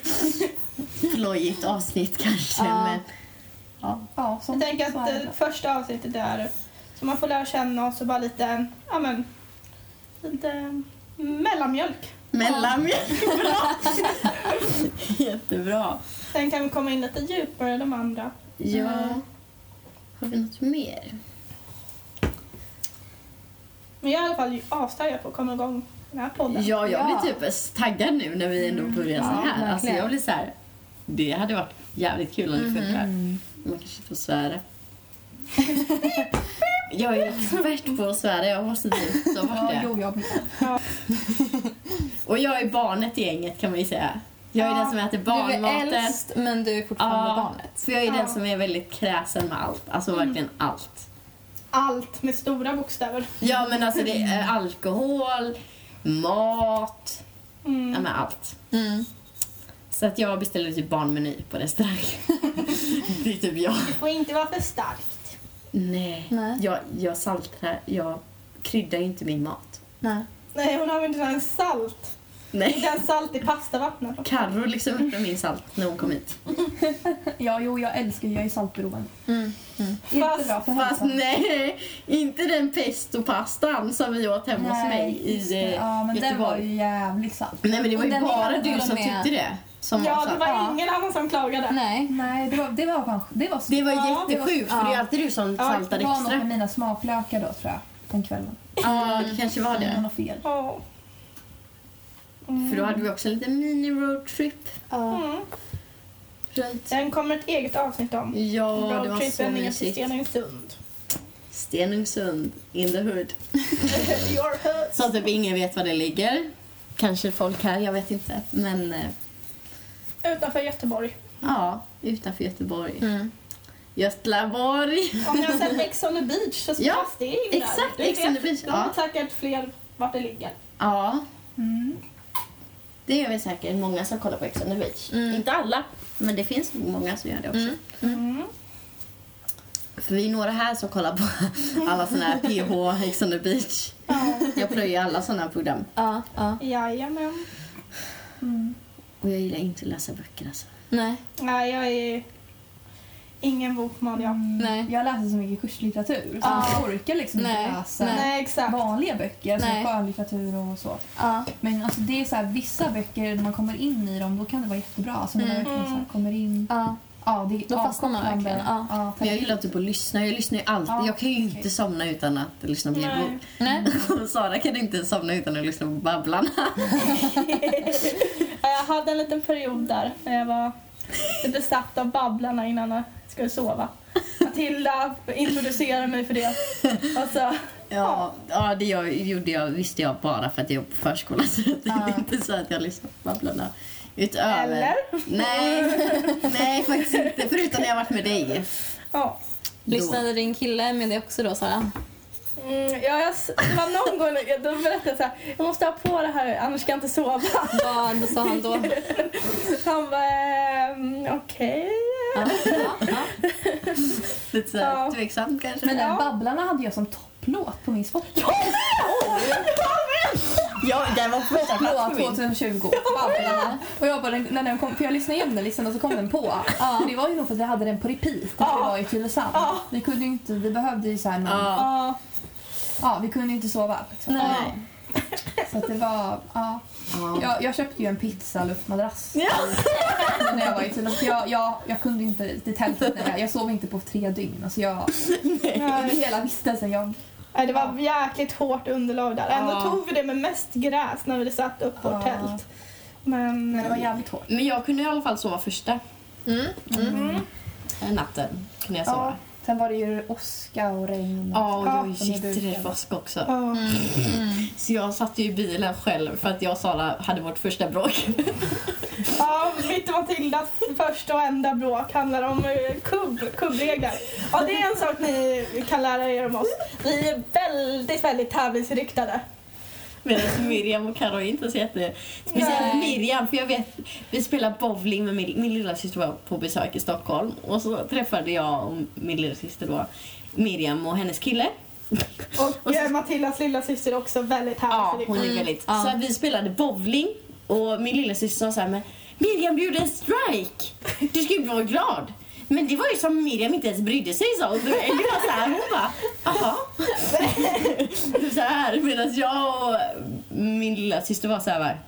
*laughs* plojigt avsnitt kanske. Ja. Men, ja. Ja, Jag tänker så att första avsnittet är så man får lära känna oss och bara lite, ja men, lite mellanmjölk. Mellanmjölk, *laughs* bra! Jättebra. Sen kan vi komma in lite djupare i de andra. Ja. Har vi något mer? Men jag är i alla fall astaggad på att komma igång den här podden. Ja, jag Ja. blir typ taggad nu när vi ändå börjar så Ja, här. Alltså, verkligen. jag blir så här. Det hade varit jävligt kul om det funkar. Man kanske får svära. *laughs* jag är expert på att svära. Jag måste typ ta bort Ja, det. jo, jag med. *laughs* Och jag är barnet i gänget kan man ju säga. Jag är Ja, den som äter Du är barnmaten. äldst, men du är fortfarande Ja, barnet. för jag är Ja. den som är väldigt kräsen med allt. Alltså verkligen allt. Allt med stora bokstäver. Ja men alltså det är alkohol, mat, ja Mm. men allt. Mm. Så att jag beställer typ barnmeny på restaurang. *laughs* det är typ jag. Det får inte vara för starkt. Nej, Nej. Jag, jag saltar, jag kryddar ju inte min mat. Nej. Nej, hon använder en salt. Nej. Ens salt i pastavattnet. Carro liksom öppnade min salt när hon kom hit. *laughs* Ja, jo, jag älskar jag är saltberoende. Mm. Mm. Inte Fast- bra för Fast hälsan. nej, inte den pestopastan som vi åt hemma hos mig i eh, Ja, men den var Göteborg. ju jävligt salt. Nej men det var ju Den bara du som med. tyckte det. Ja, det var Ja. ingen annan som klagade. Nej. Nej, det var, det var kanske... Det var, Det var Ja, jättesjukt för det är alltid du som Ja, saltar det var något med extra. mina smaklökar då, tror jag, den kvällen. Ja, det kanske var Det det. var fel. Ja. Mm. För då hade vi också en liten mini roadtrip Mm. runt. Den kommer ett eget avsnitt om. Ja, det var så mysigt. Stenungsund. Stenungsund, in the hood. *laughs* Your hood. Så typ ingen vet var det ligger. Kanske folk här, jag vet inte. Men eh, Utanför Göteborg. ja, utanför Göteborg. Mm. Götlaborg. Om ni har sett *laughs* Ex on the beach så spelas Ja, det in där. exakt, Ex on the beach, De har ja. säkert fler vart det ligger. Ja, Mm. Det gör vi säkert. Många som kollar på Ex on the beach. Mm. Inte alla, men det finns många som gör det också. Mm. För vi är några här som kollar på *laughs* alla såna här PH, Ex on the beach. Ja. Jag plöjer alla såna här program. Ja, ja. Jajamän. Och jag gillar inte att läsa böcker alltså. Nej. Nej, jag är ingen bokman jag. Nej. Jag läser så mycket kurslitteratur så Ja. jag orkar liksom Nej. inte läsa Nej. Vanliga böcker, som skönlitteratur och så. Ja. Men alltså, det är så här, vissa böcker, när man kommer in i dem, då kan det vara jättebra. Alltså, när man Mm. verkligen så här, kommer in... Ja. Ja, det är Då fastnar man avkopplande. verkligen, ja. Ja, Men jag gillar typ att lyssna. Jag lyssnar ju alltid. Ja, jag kan ju inte okej. somna utan att lyssna på ljudbok. Nej. *laughs* Sara kan inte somna utan att lyssna på Babblarna. *laughs* Jag hade en liten period där när jag var lite besatt av Babblarna innan jag skulle sova. Matilda introducerade mig för det. Och så, Ja, ja det jag, gjorde jag, visste jag bara för att jag jobbade på förskola. Så det är inte så att jag lyssnar på Babblarna. Utöver... Eller? Nej, nej faktiskt inte. Förutom när jag varit med dig. ja. Lyssnade din kille med det också då, Sara? Mm, ja, jag, det var någon gång då berättade jag så här, jag måste ha på det här annars ska jag inte sova. Vad sa han då? Han bara, ehm, okej. Ja, ja, ja. Lite så här Ja. tveksamt kanske. Men den Ja. Babblarna hade jag som topplåt på min Spotify. Ja, den var på första plats Låt på min. 2020. Babblarna. Och jag bara, när den kom, för jag lyssnade igenom den listan och så kom den på. Ja. Det var ju nog för att jag hade den på repeat när vi Ja. var i Tylösand. Ja. Vi kunde ju inte, vi behövde ju så här någon, ja. Ja. Ja, vi kunde ju inte sova. Liksom. Nej. Så att det var, ja. Ja. Jag, jag köpte ju en pizza luftmadrass Ja. när jag var i Tylösand. För Jag, jag, jag kunde inte, i tältet, jag, jag sov inte på tre dygn. Alltså jag, under hela vistelsen, jag, Nej, det var jäkligt hårt underlag där. Ändå Ja. tog vi det med mest gräs när vi satt upp vårt Ja. tält. Men, men det var jävligt hårt. Men jag kunde i alla fall sova första Mm. Mm. eh, natten. Kunde jag sova. Sen var det ju åska och regn. Ja, och jag för åska också. Ja. Mm. Så jag satt ju i bilen själv för att jag och Sara hade vårt första bråk. *laughs* Ja, mitt och Matildas första och enda bråk handlar om eh, kubb, kubbregler. Ja, det är en sak ni kan lära er om oss. Vi är väldigt, väldigt tävlingsriktade. Medan Miriam och Karo är inte så jätte... Speciellt Nej. Miriam, för jag vet, vi spelade bowling med min, min lilla syster var på besök i Stockholm och så träffade jag och min lilla syster då Miriam och hennes kille. Och, Och så- eh, Matildas lilla syster är också väldigt Ja, hon är väldigt... Ja. Så vi spelade bowling och min lilla syster sa så här, men Miriam du gjorde en strike! Du ska ju vara glad! Men det var ju som Miriam inte ens brydde sig så. Det var så här, hon bara, jaha. *laughs* så här, medan jag och min lilla syster var så här, bara,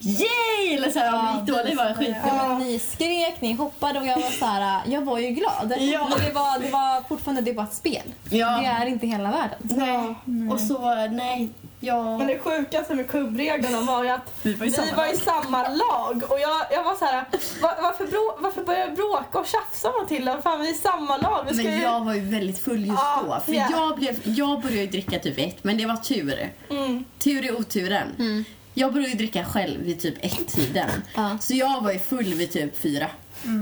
yay! Eller så här, om det gick dåligt var skit. Ja, men ni skrek, ni hoppade och jag var så här, jag var ju glad. *laughs* Ja. Men det var, det var fortfarande det var ett spel. Ja. Det är inte hela världen. Nej. Och så, nej, jag... Men det sjukaste med kubbreglerna var ju att *laughs* Vi var i samma var i lag. samma lag och jag, jag var så här, "Va- varför, brå, varför börjar jag bråka och tjafsa Matilda? Fan vi är i samma lag. Vi ska Men ju... jag var ju väldigt full just Ja, då. För ja. jag, blev, jag började ju dricka typ ett, men det var tur. Mm. Tur i oturen. Jag började ju dricka själv vid typ ett-tiden. Ja. Så jag var ju full vid typ fyra.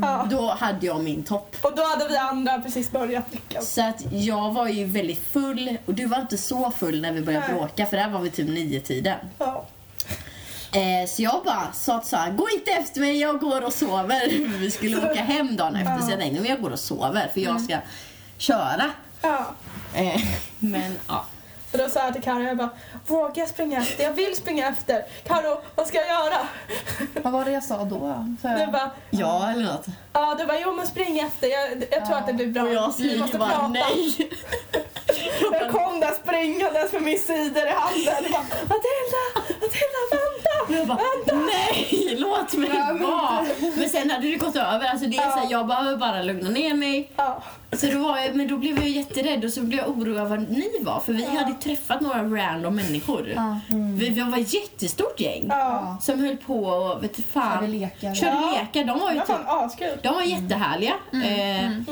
Ja. Då hade jag min topp. Och då hade vi andra precis börjat dricka. Så att jag var ju väldigt full och du var inte så full när vi började Nej. bråka för där var vi typ nio-tiden. Ja. Eh, så jag bara sa till Sara, gå inte efter mig, jag går och sover. *laughs* vi skulle åka hem dagen efter så jag tänkte, men jag går och sover för jag ska köra. ja. Eh, *laughs* men ja. Så då sa jag till Karo, jag bara, vågar jag springa efter? Jag vill springa efter. Karo, vad ska jag göra? Vad var det jag sa då? Så Du jag, bara, Ja eller något. ja du bara, jo men spring efter. Jag, jag tror Ja. att det blir bra. Och jag Vi skriker måste bara prata. nej. Jag kom där springandes med min cider i handen. Jag bara, Matilda, Matilda vänta! Jag bara, nej, låt mig vara. Men sen hade det gått över. Alltså det är så här, jag behöver bara lugna ner mig. Ja. Så då var jag, men då blev jag jätterädd och så blev jag orolig över vad ni var. För vi hade träffat några random människor. Ja. Vi, vi var ett jättestort gäng. Ja. Som höll på och vet fan. Körde lekar. Körde Ja. lekar. De var ju var typ, fan askul. de var jättehärliga. Eh, Mm.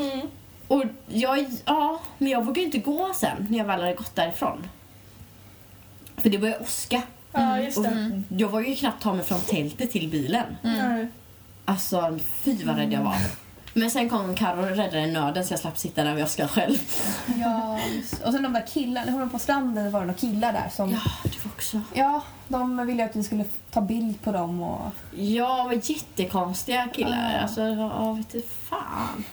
och jag, ja, men jag vågade inte gå sen när jag väl hade gått därifrån. För det började åska. Ja, just Och det. jag var ju knappt ta mig från tältet till bilen. Nej. Alltså fy vad rädd jag var. Men sen kom Carro och räddade nöden så jag slapp sitta där vid Oskar själv. Ja. Och sen de där killarna, hon var på stranden var det några killar där som... Ja, det var också. Ja, de ville att vi skulle ta bild på dem och... Ja, var jättekonstiga killar. Ja. Alltså, ja, vet du fan.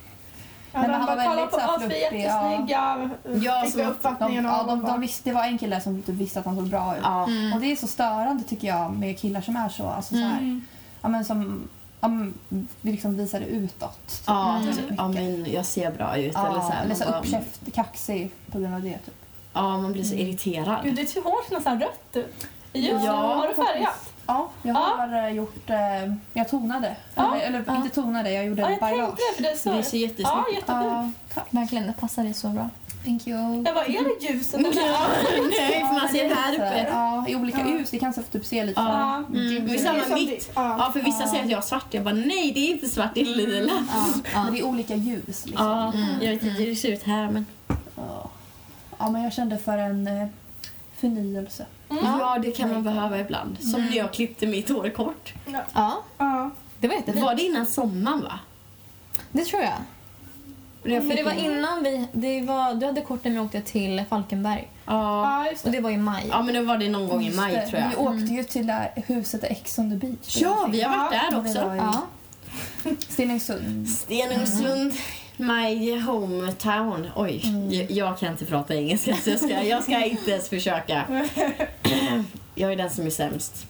Ja, Men de bara var kolla väldigt på oss, vi är jättesnygga. Ja, Fick vi De, uppfattningen ja, de, de visste, det var en kille som typ visste att han såg bra ut. Ja. Mm. Och det är så störande tycker jag med killar som är så. Alltså, så här, Mm. ja, men som ja, vi liksom visar det utåt. Ja, Mm. typ, ja, men jag ser bra ut. Ja, eller så, här, eller så bara- kaxig på grund av det. Typ. Ja, man blir så irriterad. Gud, ditt hår ser nästan rött ut. Just Ja, Har du färgat? Ja, jag Ja. har eh, gjort... Eh, jag tonade. Ja, Eller, eller ja. inte tonade, jag gjorde Ja, en jag bailage. det, för det är så... Det så jättesnyggt. Ja, jättefint. Ja, Verkligen, det passar dig så bra. Thank you. Jag bara, är det ljuset *laughs* eller? Nej, för man ser här uppe. Ja, i olika Ja. ljus. Det kan så typ se lite Ja. så Mm. Samma Det är som mitt. Ja. För vissa säger att jag har svart. Jag bara, nej det är inte svart, det är lila. Ja. Men det är olika ljus. Liksom. Ja, jag vet inte hur det ser ut här men... Ja. men jag kände för en eh, förnyelse. Ja, det kan man behöva ibland. Som när jag klippte mitt hår kort. ja, Ja. det var jättefint. Var det innan sommaren va? Det tror jag. Jag För fick det var innan vi... Det var, du hade kort när vi åkte till Falkenberg. Ja. Just Och det. det var i maj. ja, men då var det någon gång i maj det. tror jag. Vi åkte ju till det här huset Ex on the beach. Ja, vi har varit där också. Ja. Stenungsund. Stenungsund, my hometown. Oj, jag, jag kan inte prata engelska så jag ska, jag ska inte ens försöka. *clears throat* Jag är den som är sämst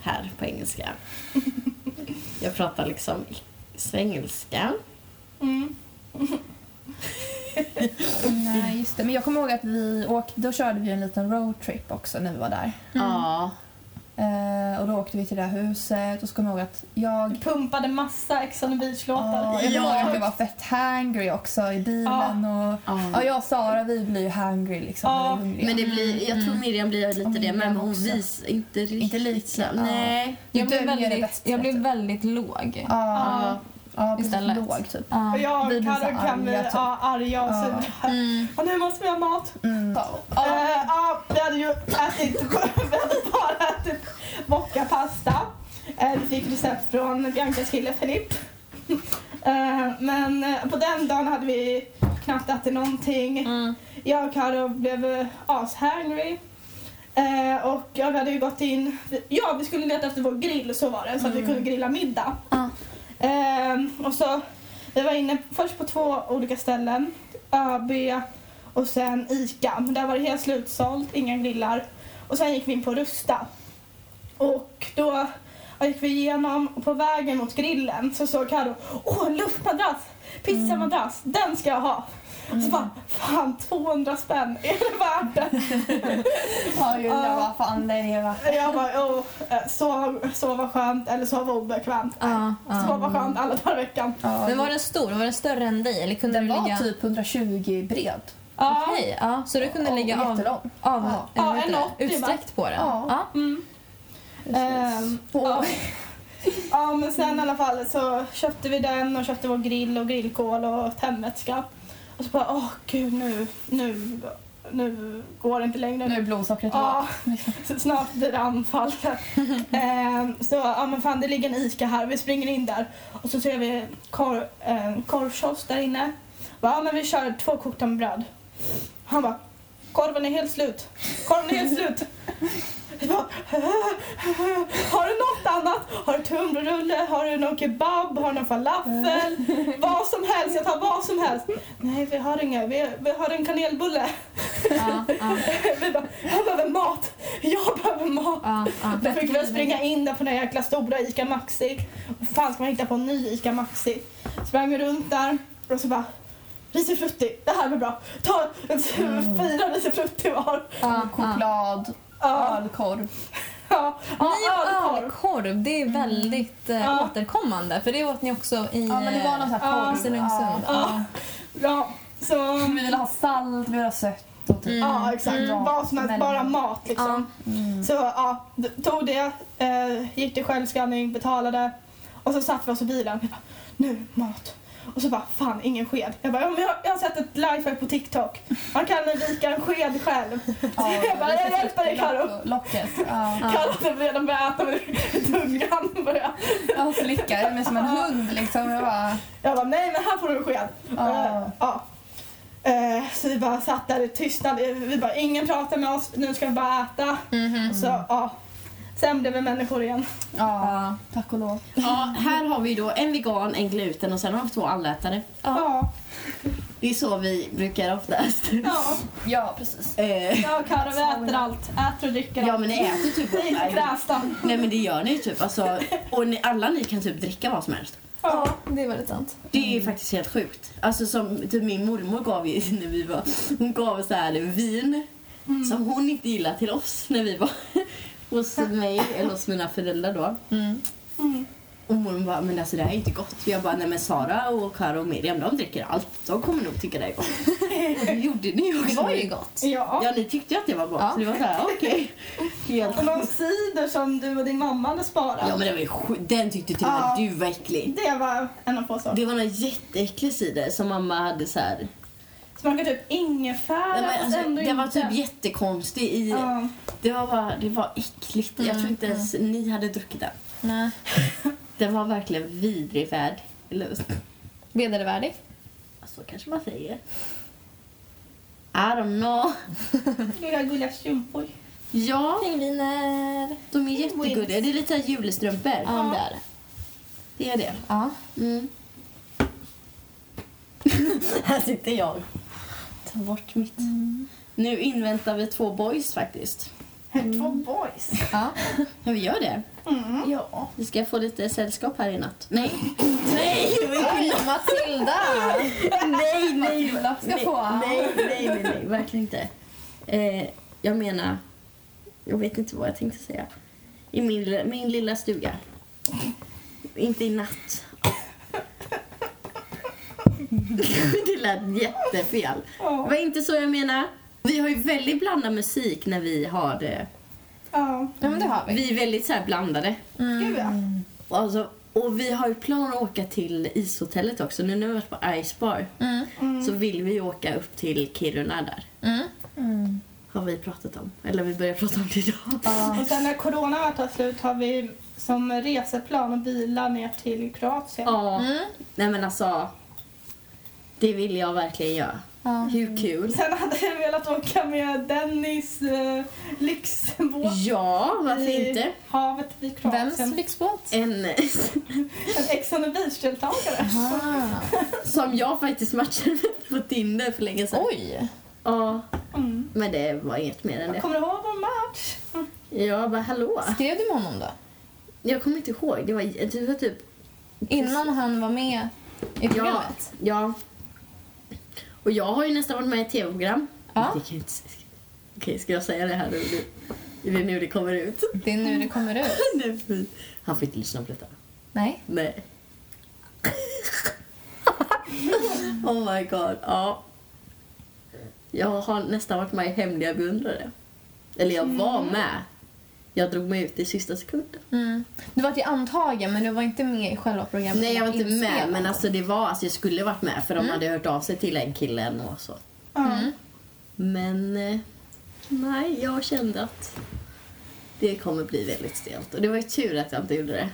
här på engelska. Jag pratar liksom svengelska. Mm. *laughs* Nej, just det. Men jag kommer ihåg att vi åkte, då körde vi en liten roadtrip också när vi var där. Ja. Eh, och då åkte vi till det här huset och så kommer jag ihåg att jag... Pumpade massa Ex on the Ja, beach-låtar. jag kommer Ja. ihåg att jag var fett hangry också i bilen. Och, Ja. ja, jag och Sara vi blir ju hangry liksom. Ja, när vi är hungriga. Men det blir, jag tror Miriam blir lite det, Miriam men hon också. visar inte riktigt. Inte lika, ja. Nej. Du Jag blev, döljer det väldigt, jag blev väldigt låg. Ja, ja, precis Istället. låg typ. Ja. Jag Vi så Carro kan bli arga, typ. ja, arga och Ja. sura. Mm. *laughs* Och nu måste vi ha mat. Mm. Eh, Ja, vi hade ju ätit, *laughs* vi hade bara ätit mockapasta. Uh, vi fick recept från Biancas kille Filip. *laughs* Eh, men eh, på den dagen hade vi knappt ätit någonting. Mm. Jag och Karo blev uh, ashangry. Eh, och jag hade ju gått in, ja vi skulle leta efter vår grill så var det så att vi kunde grilla middag. Ja. Ehm, och så, vi var inne först på två olika ställen. ÖB och sen ICA. Men där var det helt slutsålt, inga grillar. Och sen gick vi in på Rusta. Och då gick vi igenom och på vägen mot grillen så såg Carro, åh en luftmadrass, pizzamadrass, den ska jag ha. Och så bara, fan 200 spänn, är det värt det? *laughs* Ja, just det. Ja. Vad fan det är värt. Jag bara, åh, eh, sova, sova skönt eller sova obekvämt. Ja, ja. Sova skönt alla dagar i veckan. Ja, Men var den stor? Var den större än dig? Eller kunde den du var ligga... typ 120 bred. Ja. Okej, ja. Så du kunde ligga av, av Ja. Ja, vad heter en det? 80 utsträckt på den? Ja. Mm. Ehm, ja. ja men sen i alla fall så köpte vi den och köpte vår grill och grillkol och tändvätska. Och så bara, åh gud nu, nu, nu går det inte längre. Nu är blodsockret Ja, lågt. *laughs* snart blir det anfall. *laughs* Ehm, så ja men fan det ligger en ICA här, vi springer in där och så ser vi korv, eh, korvkiosk där inne. Bara, Ja men vi kör två kokta med bröd. Han bara, korven är helt slut. Korven är helt slut. Bara, har du något annat? Har du tunnbrödsrulle? Har du någon kebab? Har du någon falafel? Vad som helst, jag tar vad som helst. Nej vi har inga, vi, vi har en kanelbulle. Ja, ja, Vi bara, jag behöver mat. Jag behöver mat. ja, ja. Då fick vi springa in där på den jäkla stora ICA Maxi. Vad fan ska man hitta på en ny ICA Maxi? Sprang runt där och så bara Risifrutti, det här blir bra. Ta fyra risifrutti var. ja, Choklad, Ja, ölkorv. ja, Ni och ölkorv. ölkorv, det är väldigt eh, Ja. återkommande. För det åt ni också i Ja, men det var någon sån här Ja. korv. Stenungsund. Ja. Ja, så... Vi ville ha salt, vi ville ha sött och typ. Ja, exakt. Mm. Vad som helst, bara mat liksom. Mm. Så ja, tog det, eh, gick till självskanning, betalade och så satt vi oss i bilen. Vi bara, nu mat. Och så bara, fan ingen sked. Jag bara, ja, men jag, jag har sett ett lifehack på TikTok. Man kan vika en sked själv. Ja, *laughs* jag bara, jag hjälper dig Karo. Locket. Ja. Typ redan börjat äta med tungan. Börjar. Jag slickar mig som en hund liksom. Jag bara... Jag bara, nej men här får du en sked. Ja. Eh, ja. Eh, så vi bara satt där i tystnad. Vi bara, ingen pratar med oss, nu ska vi bara äta. Mhm. Så ja. Sen blev vi människor igen. Ja. Tack och lov. Ja, här har vi då en vegan, en gluten och sen har vi två allätare. Ja. Det är så vi brukar oftast. Ja, ja, precis. Eh, jag och Karo vi äter allt. Äter och dricker ja allt. men ni äter typ kräsna. Nej men det gör ni typ. Alltså, och ni, alla ni kan typ dricka vad som helst. Ja. Det är väldigt sant. Det är faktiskt helt sjukt. Alltså som typ min mormor gav ju *laughs* när vi var, hon gav så här vin som hon inte gillade till oss när vi var hos mig eller hos mina föräldrar då. Mm. Mm. Och mormor bara, men alltså det här är inte gott. Jag bara, nej men Sara och Karo och Miriam de dricker allt. De kommer nog tycka det är gott. *laughs* Och det gjorde ni också. Det var ju gott. Ja. Ja, ni tyckte ju att det var gott. Ja. Så det var så här, okej. Helt Och någon cider som du och din mamma hade sparat. Ja men det var ju sj- den tyckte till och med Ja. du var äcklig. Det var en av få saker. Det var någon jätteäcklig cider som mamma hade så här. Smakar typ ingefära Nej, alltså, ändå det var inte. typ jättekonstig i... Ja. Det var bara, det var äckligt. Jag tror Mm, inte ens ni hade druckit den. Nej. *laughs* Den var verkligen vidrig. Eller Vedervärdig. så kanske man säger. I don't know. *laughs* Lilla gulliga strumpor. Ja, Pingviner. de är jättegulliga. Det är lite julstrumpor. Ja, det är det. Det är det. Ja. Mm. *laughs* här sitter jag. Ta bort mitt. Nu inväntar vi två boys faktiskt. Två boys. ja. *laughs* Ja, vi gör det. Mm. Ja. Vi ska få lite sällskap här i natt. Nej! *laughs* Nej! Oj, Matilda! Nej, nej! Matilda ska nej, få. Nej, nej, nej, nej, verkligen inte. Eh, jag menar, jag vet inte vad jag tänkte säga. I min, min lilla stuga. Inte i natt. *laughs* Det lät jättefel. Det Ja. var inte så jag menar. Vi har ju väldigt blandad musik när vi har det. Ja. Ja, men det har vi. Vi är väldigt så här blandade. Gud ja. Och Alltså, och vi har ju plan att åka till ishotellet också. Nu när vi har varit på Ice Bar Mm. så vill vi ju åka upp till Kiruna där. Mm. Har vi pratat om. Eller vi börjar prata om det idag. Och sen när corona var tar slut har vi som reseplan att bila ner till Kroatien. Ja. Mm. Nej men alltså. Det vill jag verkligen göra. Ja. Hur kul? Sen hade jag velat åka med Dennis eh, lyxbåt Ja, varför i inte? havet vid Vems Kroatien. lyxbåt? En *laughs* En Ex on the beach-deltagare. *laughs* Som jag faktiskt matchade med på Tinder för länge sedan. Oj! Ja, Mm. men det var inget mer än det. Kommer du ihåg vår match? Mm. Jag bara hallå. Skrev du med honom då? Jag kommer inte ihåg. Det var, det var typ Innan han var med i Ja, programmet? ja. Och jag har ju nästan varit med i ett tv-program. Ja. Okej, ska jag säga det här nu? Är det nu det kommer ut? Det är nu det kommer ut. *laughs* Nej, fy. Han får inte lyssna på detta. Nej. Nej. *laughs* oh my god, ja. Jag har nästan varit med i Hemliga beundrare. Eller jag var med. Jag drog mig ut i sista sekunden. Mm. Du var till antagen men du var inte med i själva programmet? Nej, jag var inte med. Inspelat. Men alltså det var, alltså jag skulle varit med för de hade hört av sig till en killen och så. Mm. Men eh, nej, jag kände att det kommer bli väldigt stelt. Och det var ju tur att jag inte gjorde det.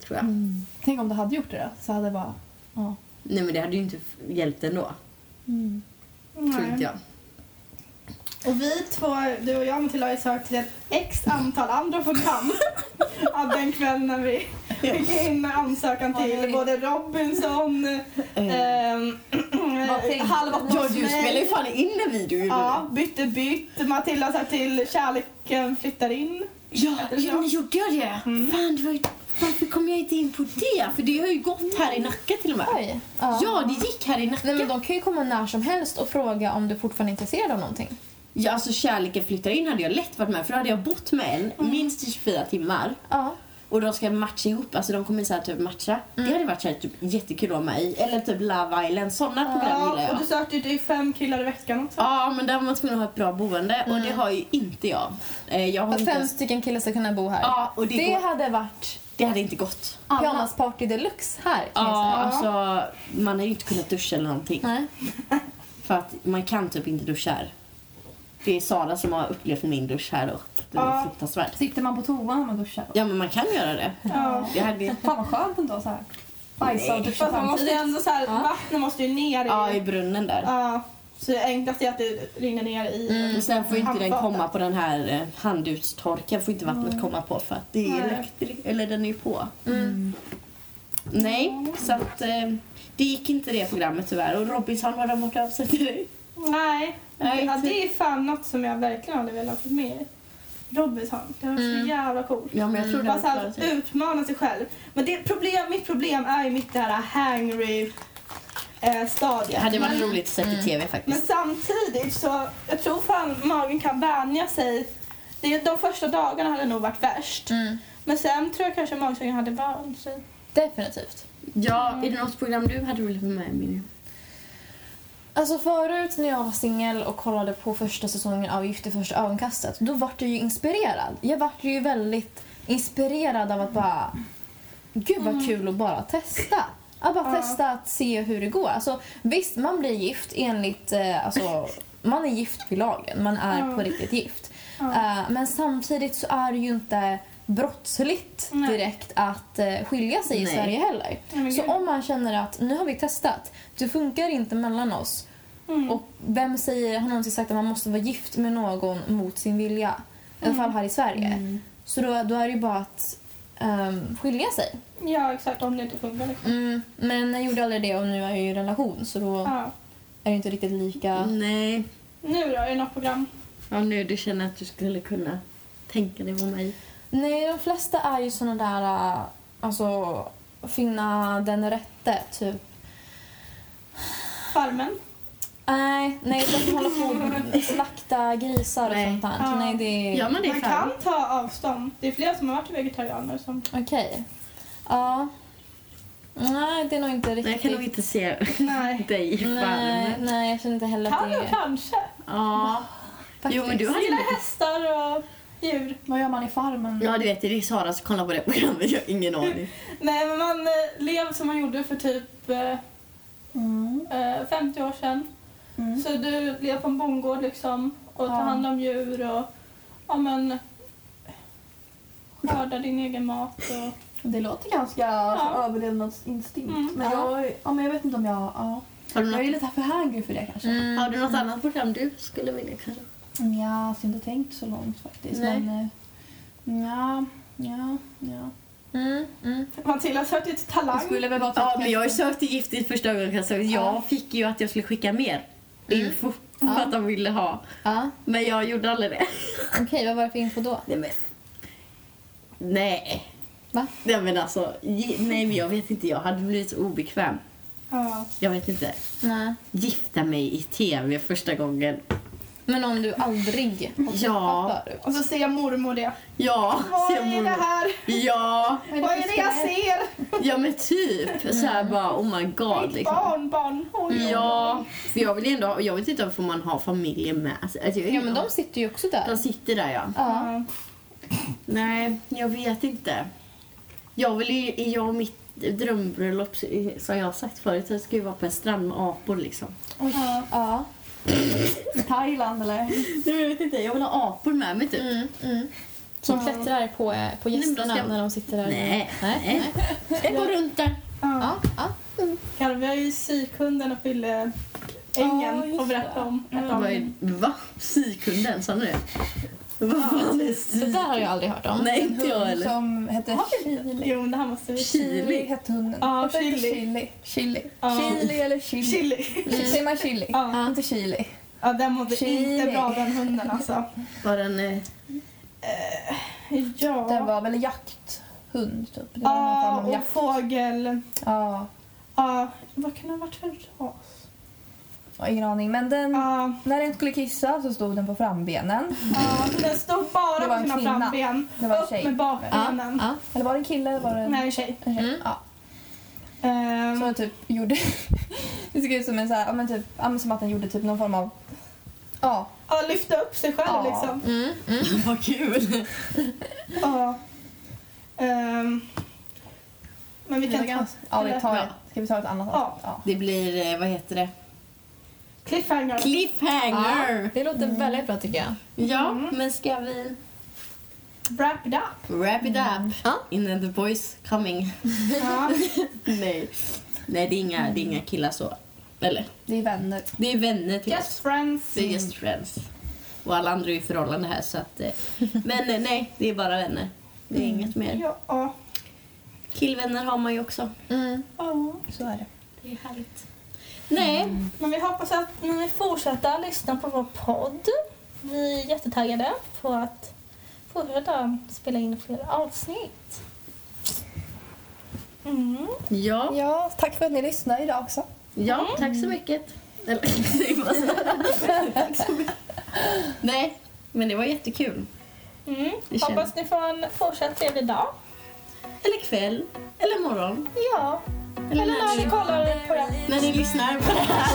Tror jag. Mm. Tänk om du hade gjort det då, så hade det bara... Ja. Nej men det hade ju inte hjälpt ändå. Mm. Tror inte Nej. jag. Och vi två, du och jag Matilda, har ju sökt till ett x antal andra program *laughs* av den kväll när vi fick in ansökan till både Robinson, ehm, Vad tänkte- Halv åtta Ja, du spelade ju fan in en video. Ja, bytte bytt. Matilda sa till Kärleken flyttar in. ja ja, gjorde jag det? Mm. Fan, det var ju, varför kom jag inte in på det? För det har ju gått här i Nacka till och med. Oj. Ja. Ja, det gick här i Nacka. Nej, men de kan ju komma när som helst och fråga om du fortfarande är intresserad av någonting. Ja, alltså Kärleken flyttar in hade jag lätt varit med för då hade jag bott med en minst i 24 timmar. Ja. Och de ska matcha ihop, alltså de kommer så här typ matcha. Det hade varit så här, typ, jättekul att vara med i. Eller typ Love Island, sådana program gillar Ja, jag. och du sökte ju till fem killar i veckan också. Ja, men där var man tvungen att ha ett bra boende och det har ju inte jag. Eh, jag har Att inte fem stycken killar ska kunna bo här. Ja, och det, det går... hade varit det hade inte gått. pyjamasparty deluxe här kan Ja, alltså man hade ju inte kunnat duscha eller någonting. Nej. För att man kan typ inte duscha här. Det är Sara som har upplevt min dusch här då. Den är Ja. fruktansvärd. Sitter man på toan när man duschar? Ja, men man kan göra det. Ja. Det hade... Fan vad skönt ändå så här. Bajsa och duscha Fast man måste ju samtidigt. ändå så här, Ja. vattnet måste ju ner i... Ja, i brunnen där. Ja, Så det enklaste är att det rinner ner i... Och sen får inte den handfatet. komma på den här eh, handdukstorken. får inte vattnet komma på för att det är Nej. elektri- eller den är ju på. Nej, så att eh, det gick inte det programmet tyvärr. Och Robinson var de hört av sig till dig. Nej, Nej, ja, typ. det är fan något som jag verkligen hade velat få med. Robinson, det var så jävla coolt. Ja, men jag tror det Bara så utmana sig själv. Men det problem, mitt problem är ju mitt det här hangry eh, stadiet. Det hade varit men, roligt att se i tv men faktiskt. samtidigt så, jag tror fan magen kan vänja sig. Det, de första dagarna hade nog varit värst. Mm. Men sen tror jag kanske magsäcken hade vant sig. Definitivt. Ja, är det något program du hade velat vara med i Miriam? Alltså förut när jag var singel och kollade på första säsongen av Gift i första ögonkastet, då var jag ju inspirerad. Jag var ju väldigt inspirerad av att bara, gud vad kul att bara testa. Att bara Ja. testa att se hur det går. Alltså, visst, man blir gift enligt, eh, alltså, man är gift vid lagen, man är Ja. på riktigt gift. Ja. Eh, men samtidigt så är det ju inte brottsligt Nej. direkt att eh, skilja sig i Nej. Sverige heller. Så om man känner att nu har vi testat, det funkar inte mellan oss. Mm. Och vem säger, har någonsin sagt att man måste vara gift med någon mot sin vilja? I alla fall här i Sverige. Så då, då är det ju bara att ehm, skilja sig. Ja, exakt. Om det inte funkar. Liksom. Mm, men jag gjorde aldrig det och nu är jag ju i relation så då Ja. är det inte riktigt lika. Nej. Nu då, är det något program? Ja, nu du känner att du skulle kunna tänka dig vara med i. Nej, de flesta är ju såna där, äh, alltså finna den rätte, typ. Farmen? Nej, nej, de som håller på och slakta grisar och Nej. sånt där. Ja. Nej, det är... Ja, men det är Man kan ta avstånd. Det är flera som har varit vegetarianer som... Okej. Ja. Nej, det är nog inte Nej, riktigt... jag kan nog inte se Nej. *laughs* dig nej, nej, jag känner inte heller att Kan det du är... kanske? Ja. Jo, men du Jag hade gillar hästar och djur. Vad gör man i farmen? Ja, du vet, det är Sara som kollar på det programmet. Jag har ingen aning. *laughs* Nej, men man eh, lever som man gjorde för typ eh, Mm. eh, 50 år sedan. Mm. Så du lever på en bondgård liksom och tar Ja. hand om djur och ja, men, skördar din egen mat. Och, Det låter ganska Ja. överlevnadsinstinkt. Mm. Men, jag, ja, men jag vet inte om jag... Ja. Har du Jag är något, lite för hungry för det kanske. Mm. har du något annat program du skulle vilja kanske? Mm, Jag har inte tänkt så långt faktiskt. Nej. Men, eh, ja, ja, ja. Mm, mm. Matilda sökte till Talang. Jag skulle väl bara Ja, men jag sökte gift i första ögonkastet. Jag fick ju att jag skulle skicka mer info för *laughs* att de ville ha. Ja, Men jag gjorde aldrig det. *laughs* okej, vad var det för info då? Nej, men... Nej. Va? Nej, men alltså... Nej, men jag vet inte. Jag hade blivit så obekväm. Ja. Jag vet inte. Nej. Gifta mig i tv första gången. Men om du aldrig har träffat Ja. förut? Och så ser jag mormor det. Ja, Vad är det mormor. här? Ja, Vad Vad är det det jag ser? ja men typ. Så här bara, oh my god Ett liksom. barn, barn. Oj, Ja, för jag vill ju ändå, jag vet inte om får man ha familjen med sig. Alltså, Ja, men de sitter ju också där. de sitter där ja. Ja. Nej, jag vet inte. Jag vill ju, jag och mitt drömbröllop som jag har sagt förut, jag ska ju vara på en strand med apor liksom. Ja. Ja. Thailand eller? Nej, jag vet inte, jag vill ha apor med mig typ. Mm, mm. Som klättrar på, eh, på gästerna ska- när de sitter där. Nej, Nej. nej. Jag går runt där. Ja. Ja, ja. Karl, vi har ju psykhunden och fylle ängen Ja, just och berätta om. är, va? Psykhunden, sa du det? Vad fan är Det där har jag aldrig hört om. Nej, inte jag hund heller. som hette Chili. Jo, men det här måste vi... Chili. hette hunden. Ja, Hette inte Chili. Chili. Chili. Ja. Chili eller Chili? Chili. Säger man Chili? Ja. Inte Chili. Ja, den mådde Chili. inte bra den hunden alltså. Var den... Eh, Ja. Den var väl jakthund typ. Det var någon Ja, av och jakt. fågel. Ja. Ja, vad kan det ha varit för ras? Har ingen aning. Men den, Ja, när den skulle kissa så stod den på frambenen. ja, den stod bara Det var på sina kvinna. framben. Det var en Upp tjej. med Ja, bakbenen. ja. Eller var det en kille eller var det en, Nej, en tjej. en tjej? Mm. Ja. Ehm, Så typ gjorde... *laughs* det såg ut som en så här, ja, men typ, ja, som att den gjorde typ någon form av... Ja. ja, lyfta upp sig själv liksom. Mm, mm. *laughs* Vad kul. Ja. Ehm, men vi kan ta... Ja, vi tar ska vi ta ett annat? Ja. Det blir, eh, vad heter det? Cliffhanger. Cliffhanger! Det låter väldigt bra tycker jag. Ja, men ska vi Wrap it up. wrap it up Ja. innan the boys coming? Ja. *laughs* Nej. Nej, det är inga, det är inga killar så. Eller? Det är vänner. Det är vänner till Just oss. friends. Det är just friends. Och alla andra är i förhållande här så att... eh, Men eh, nej, det är bara vänner. Det är inget mer. Ja. Killvänner har man ju också. Mm. ja. Så är det. Det är härligt. Nej, Men vi hoppas att ni fortsätter lyssna på vår podd. Vi är jättetaggade på att fortsätta spela in fler avsnitt. Mm. ja. Ja, tack för att ni lyssnade idag också. Ja, tack så mycket. Eller, *laughs* tack så mycket. Nej, men det var jättekul. Mm. Hoppas ni får en fortsatt trevlig dag. Eller kväll, eller morgon. Ja. Eller, Eller när ni kollar på det. när ni lyssnar på det här.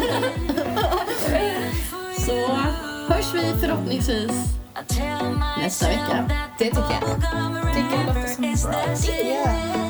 *laughs* Så hörs vi förhoppningsvis nästa vecka. Det tycker jag. Tycker det låter som bra. Yeah.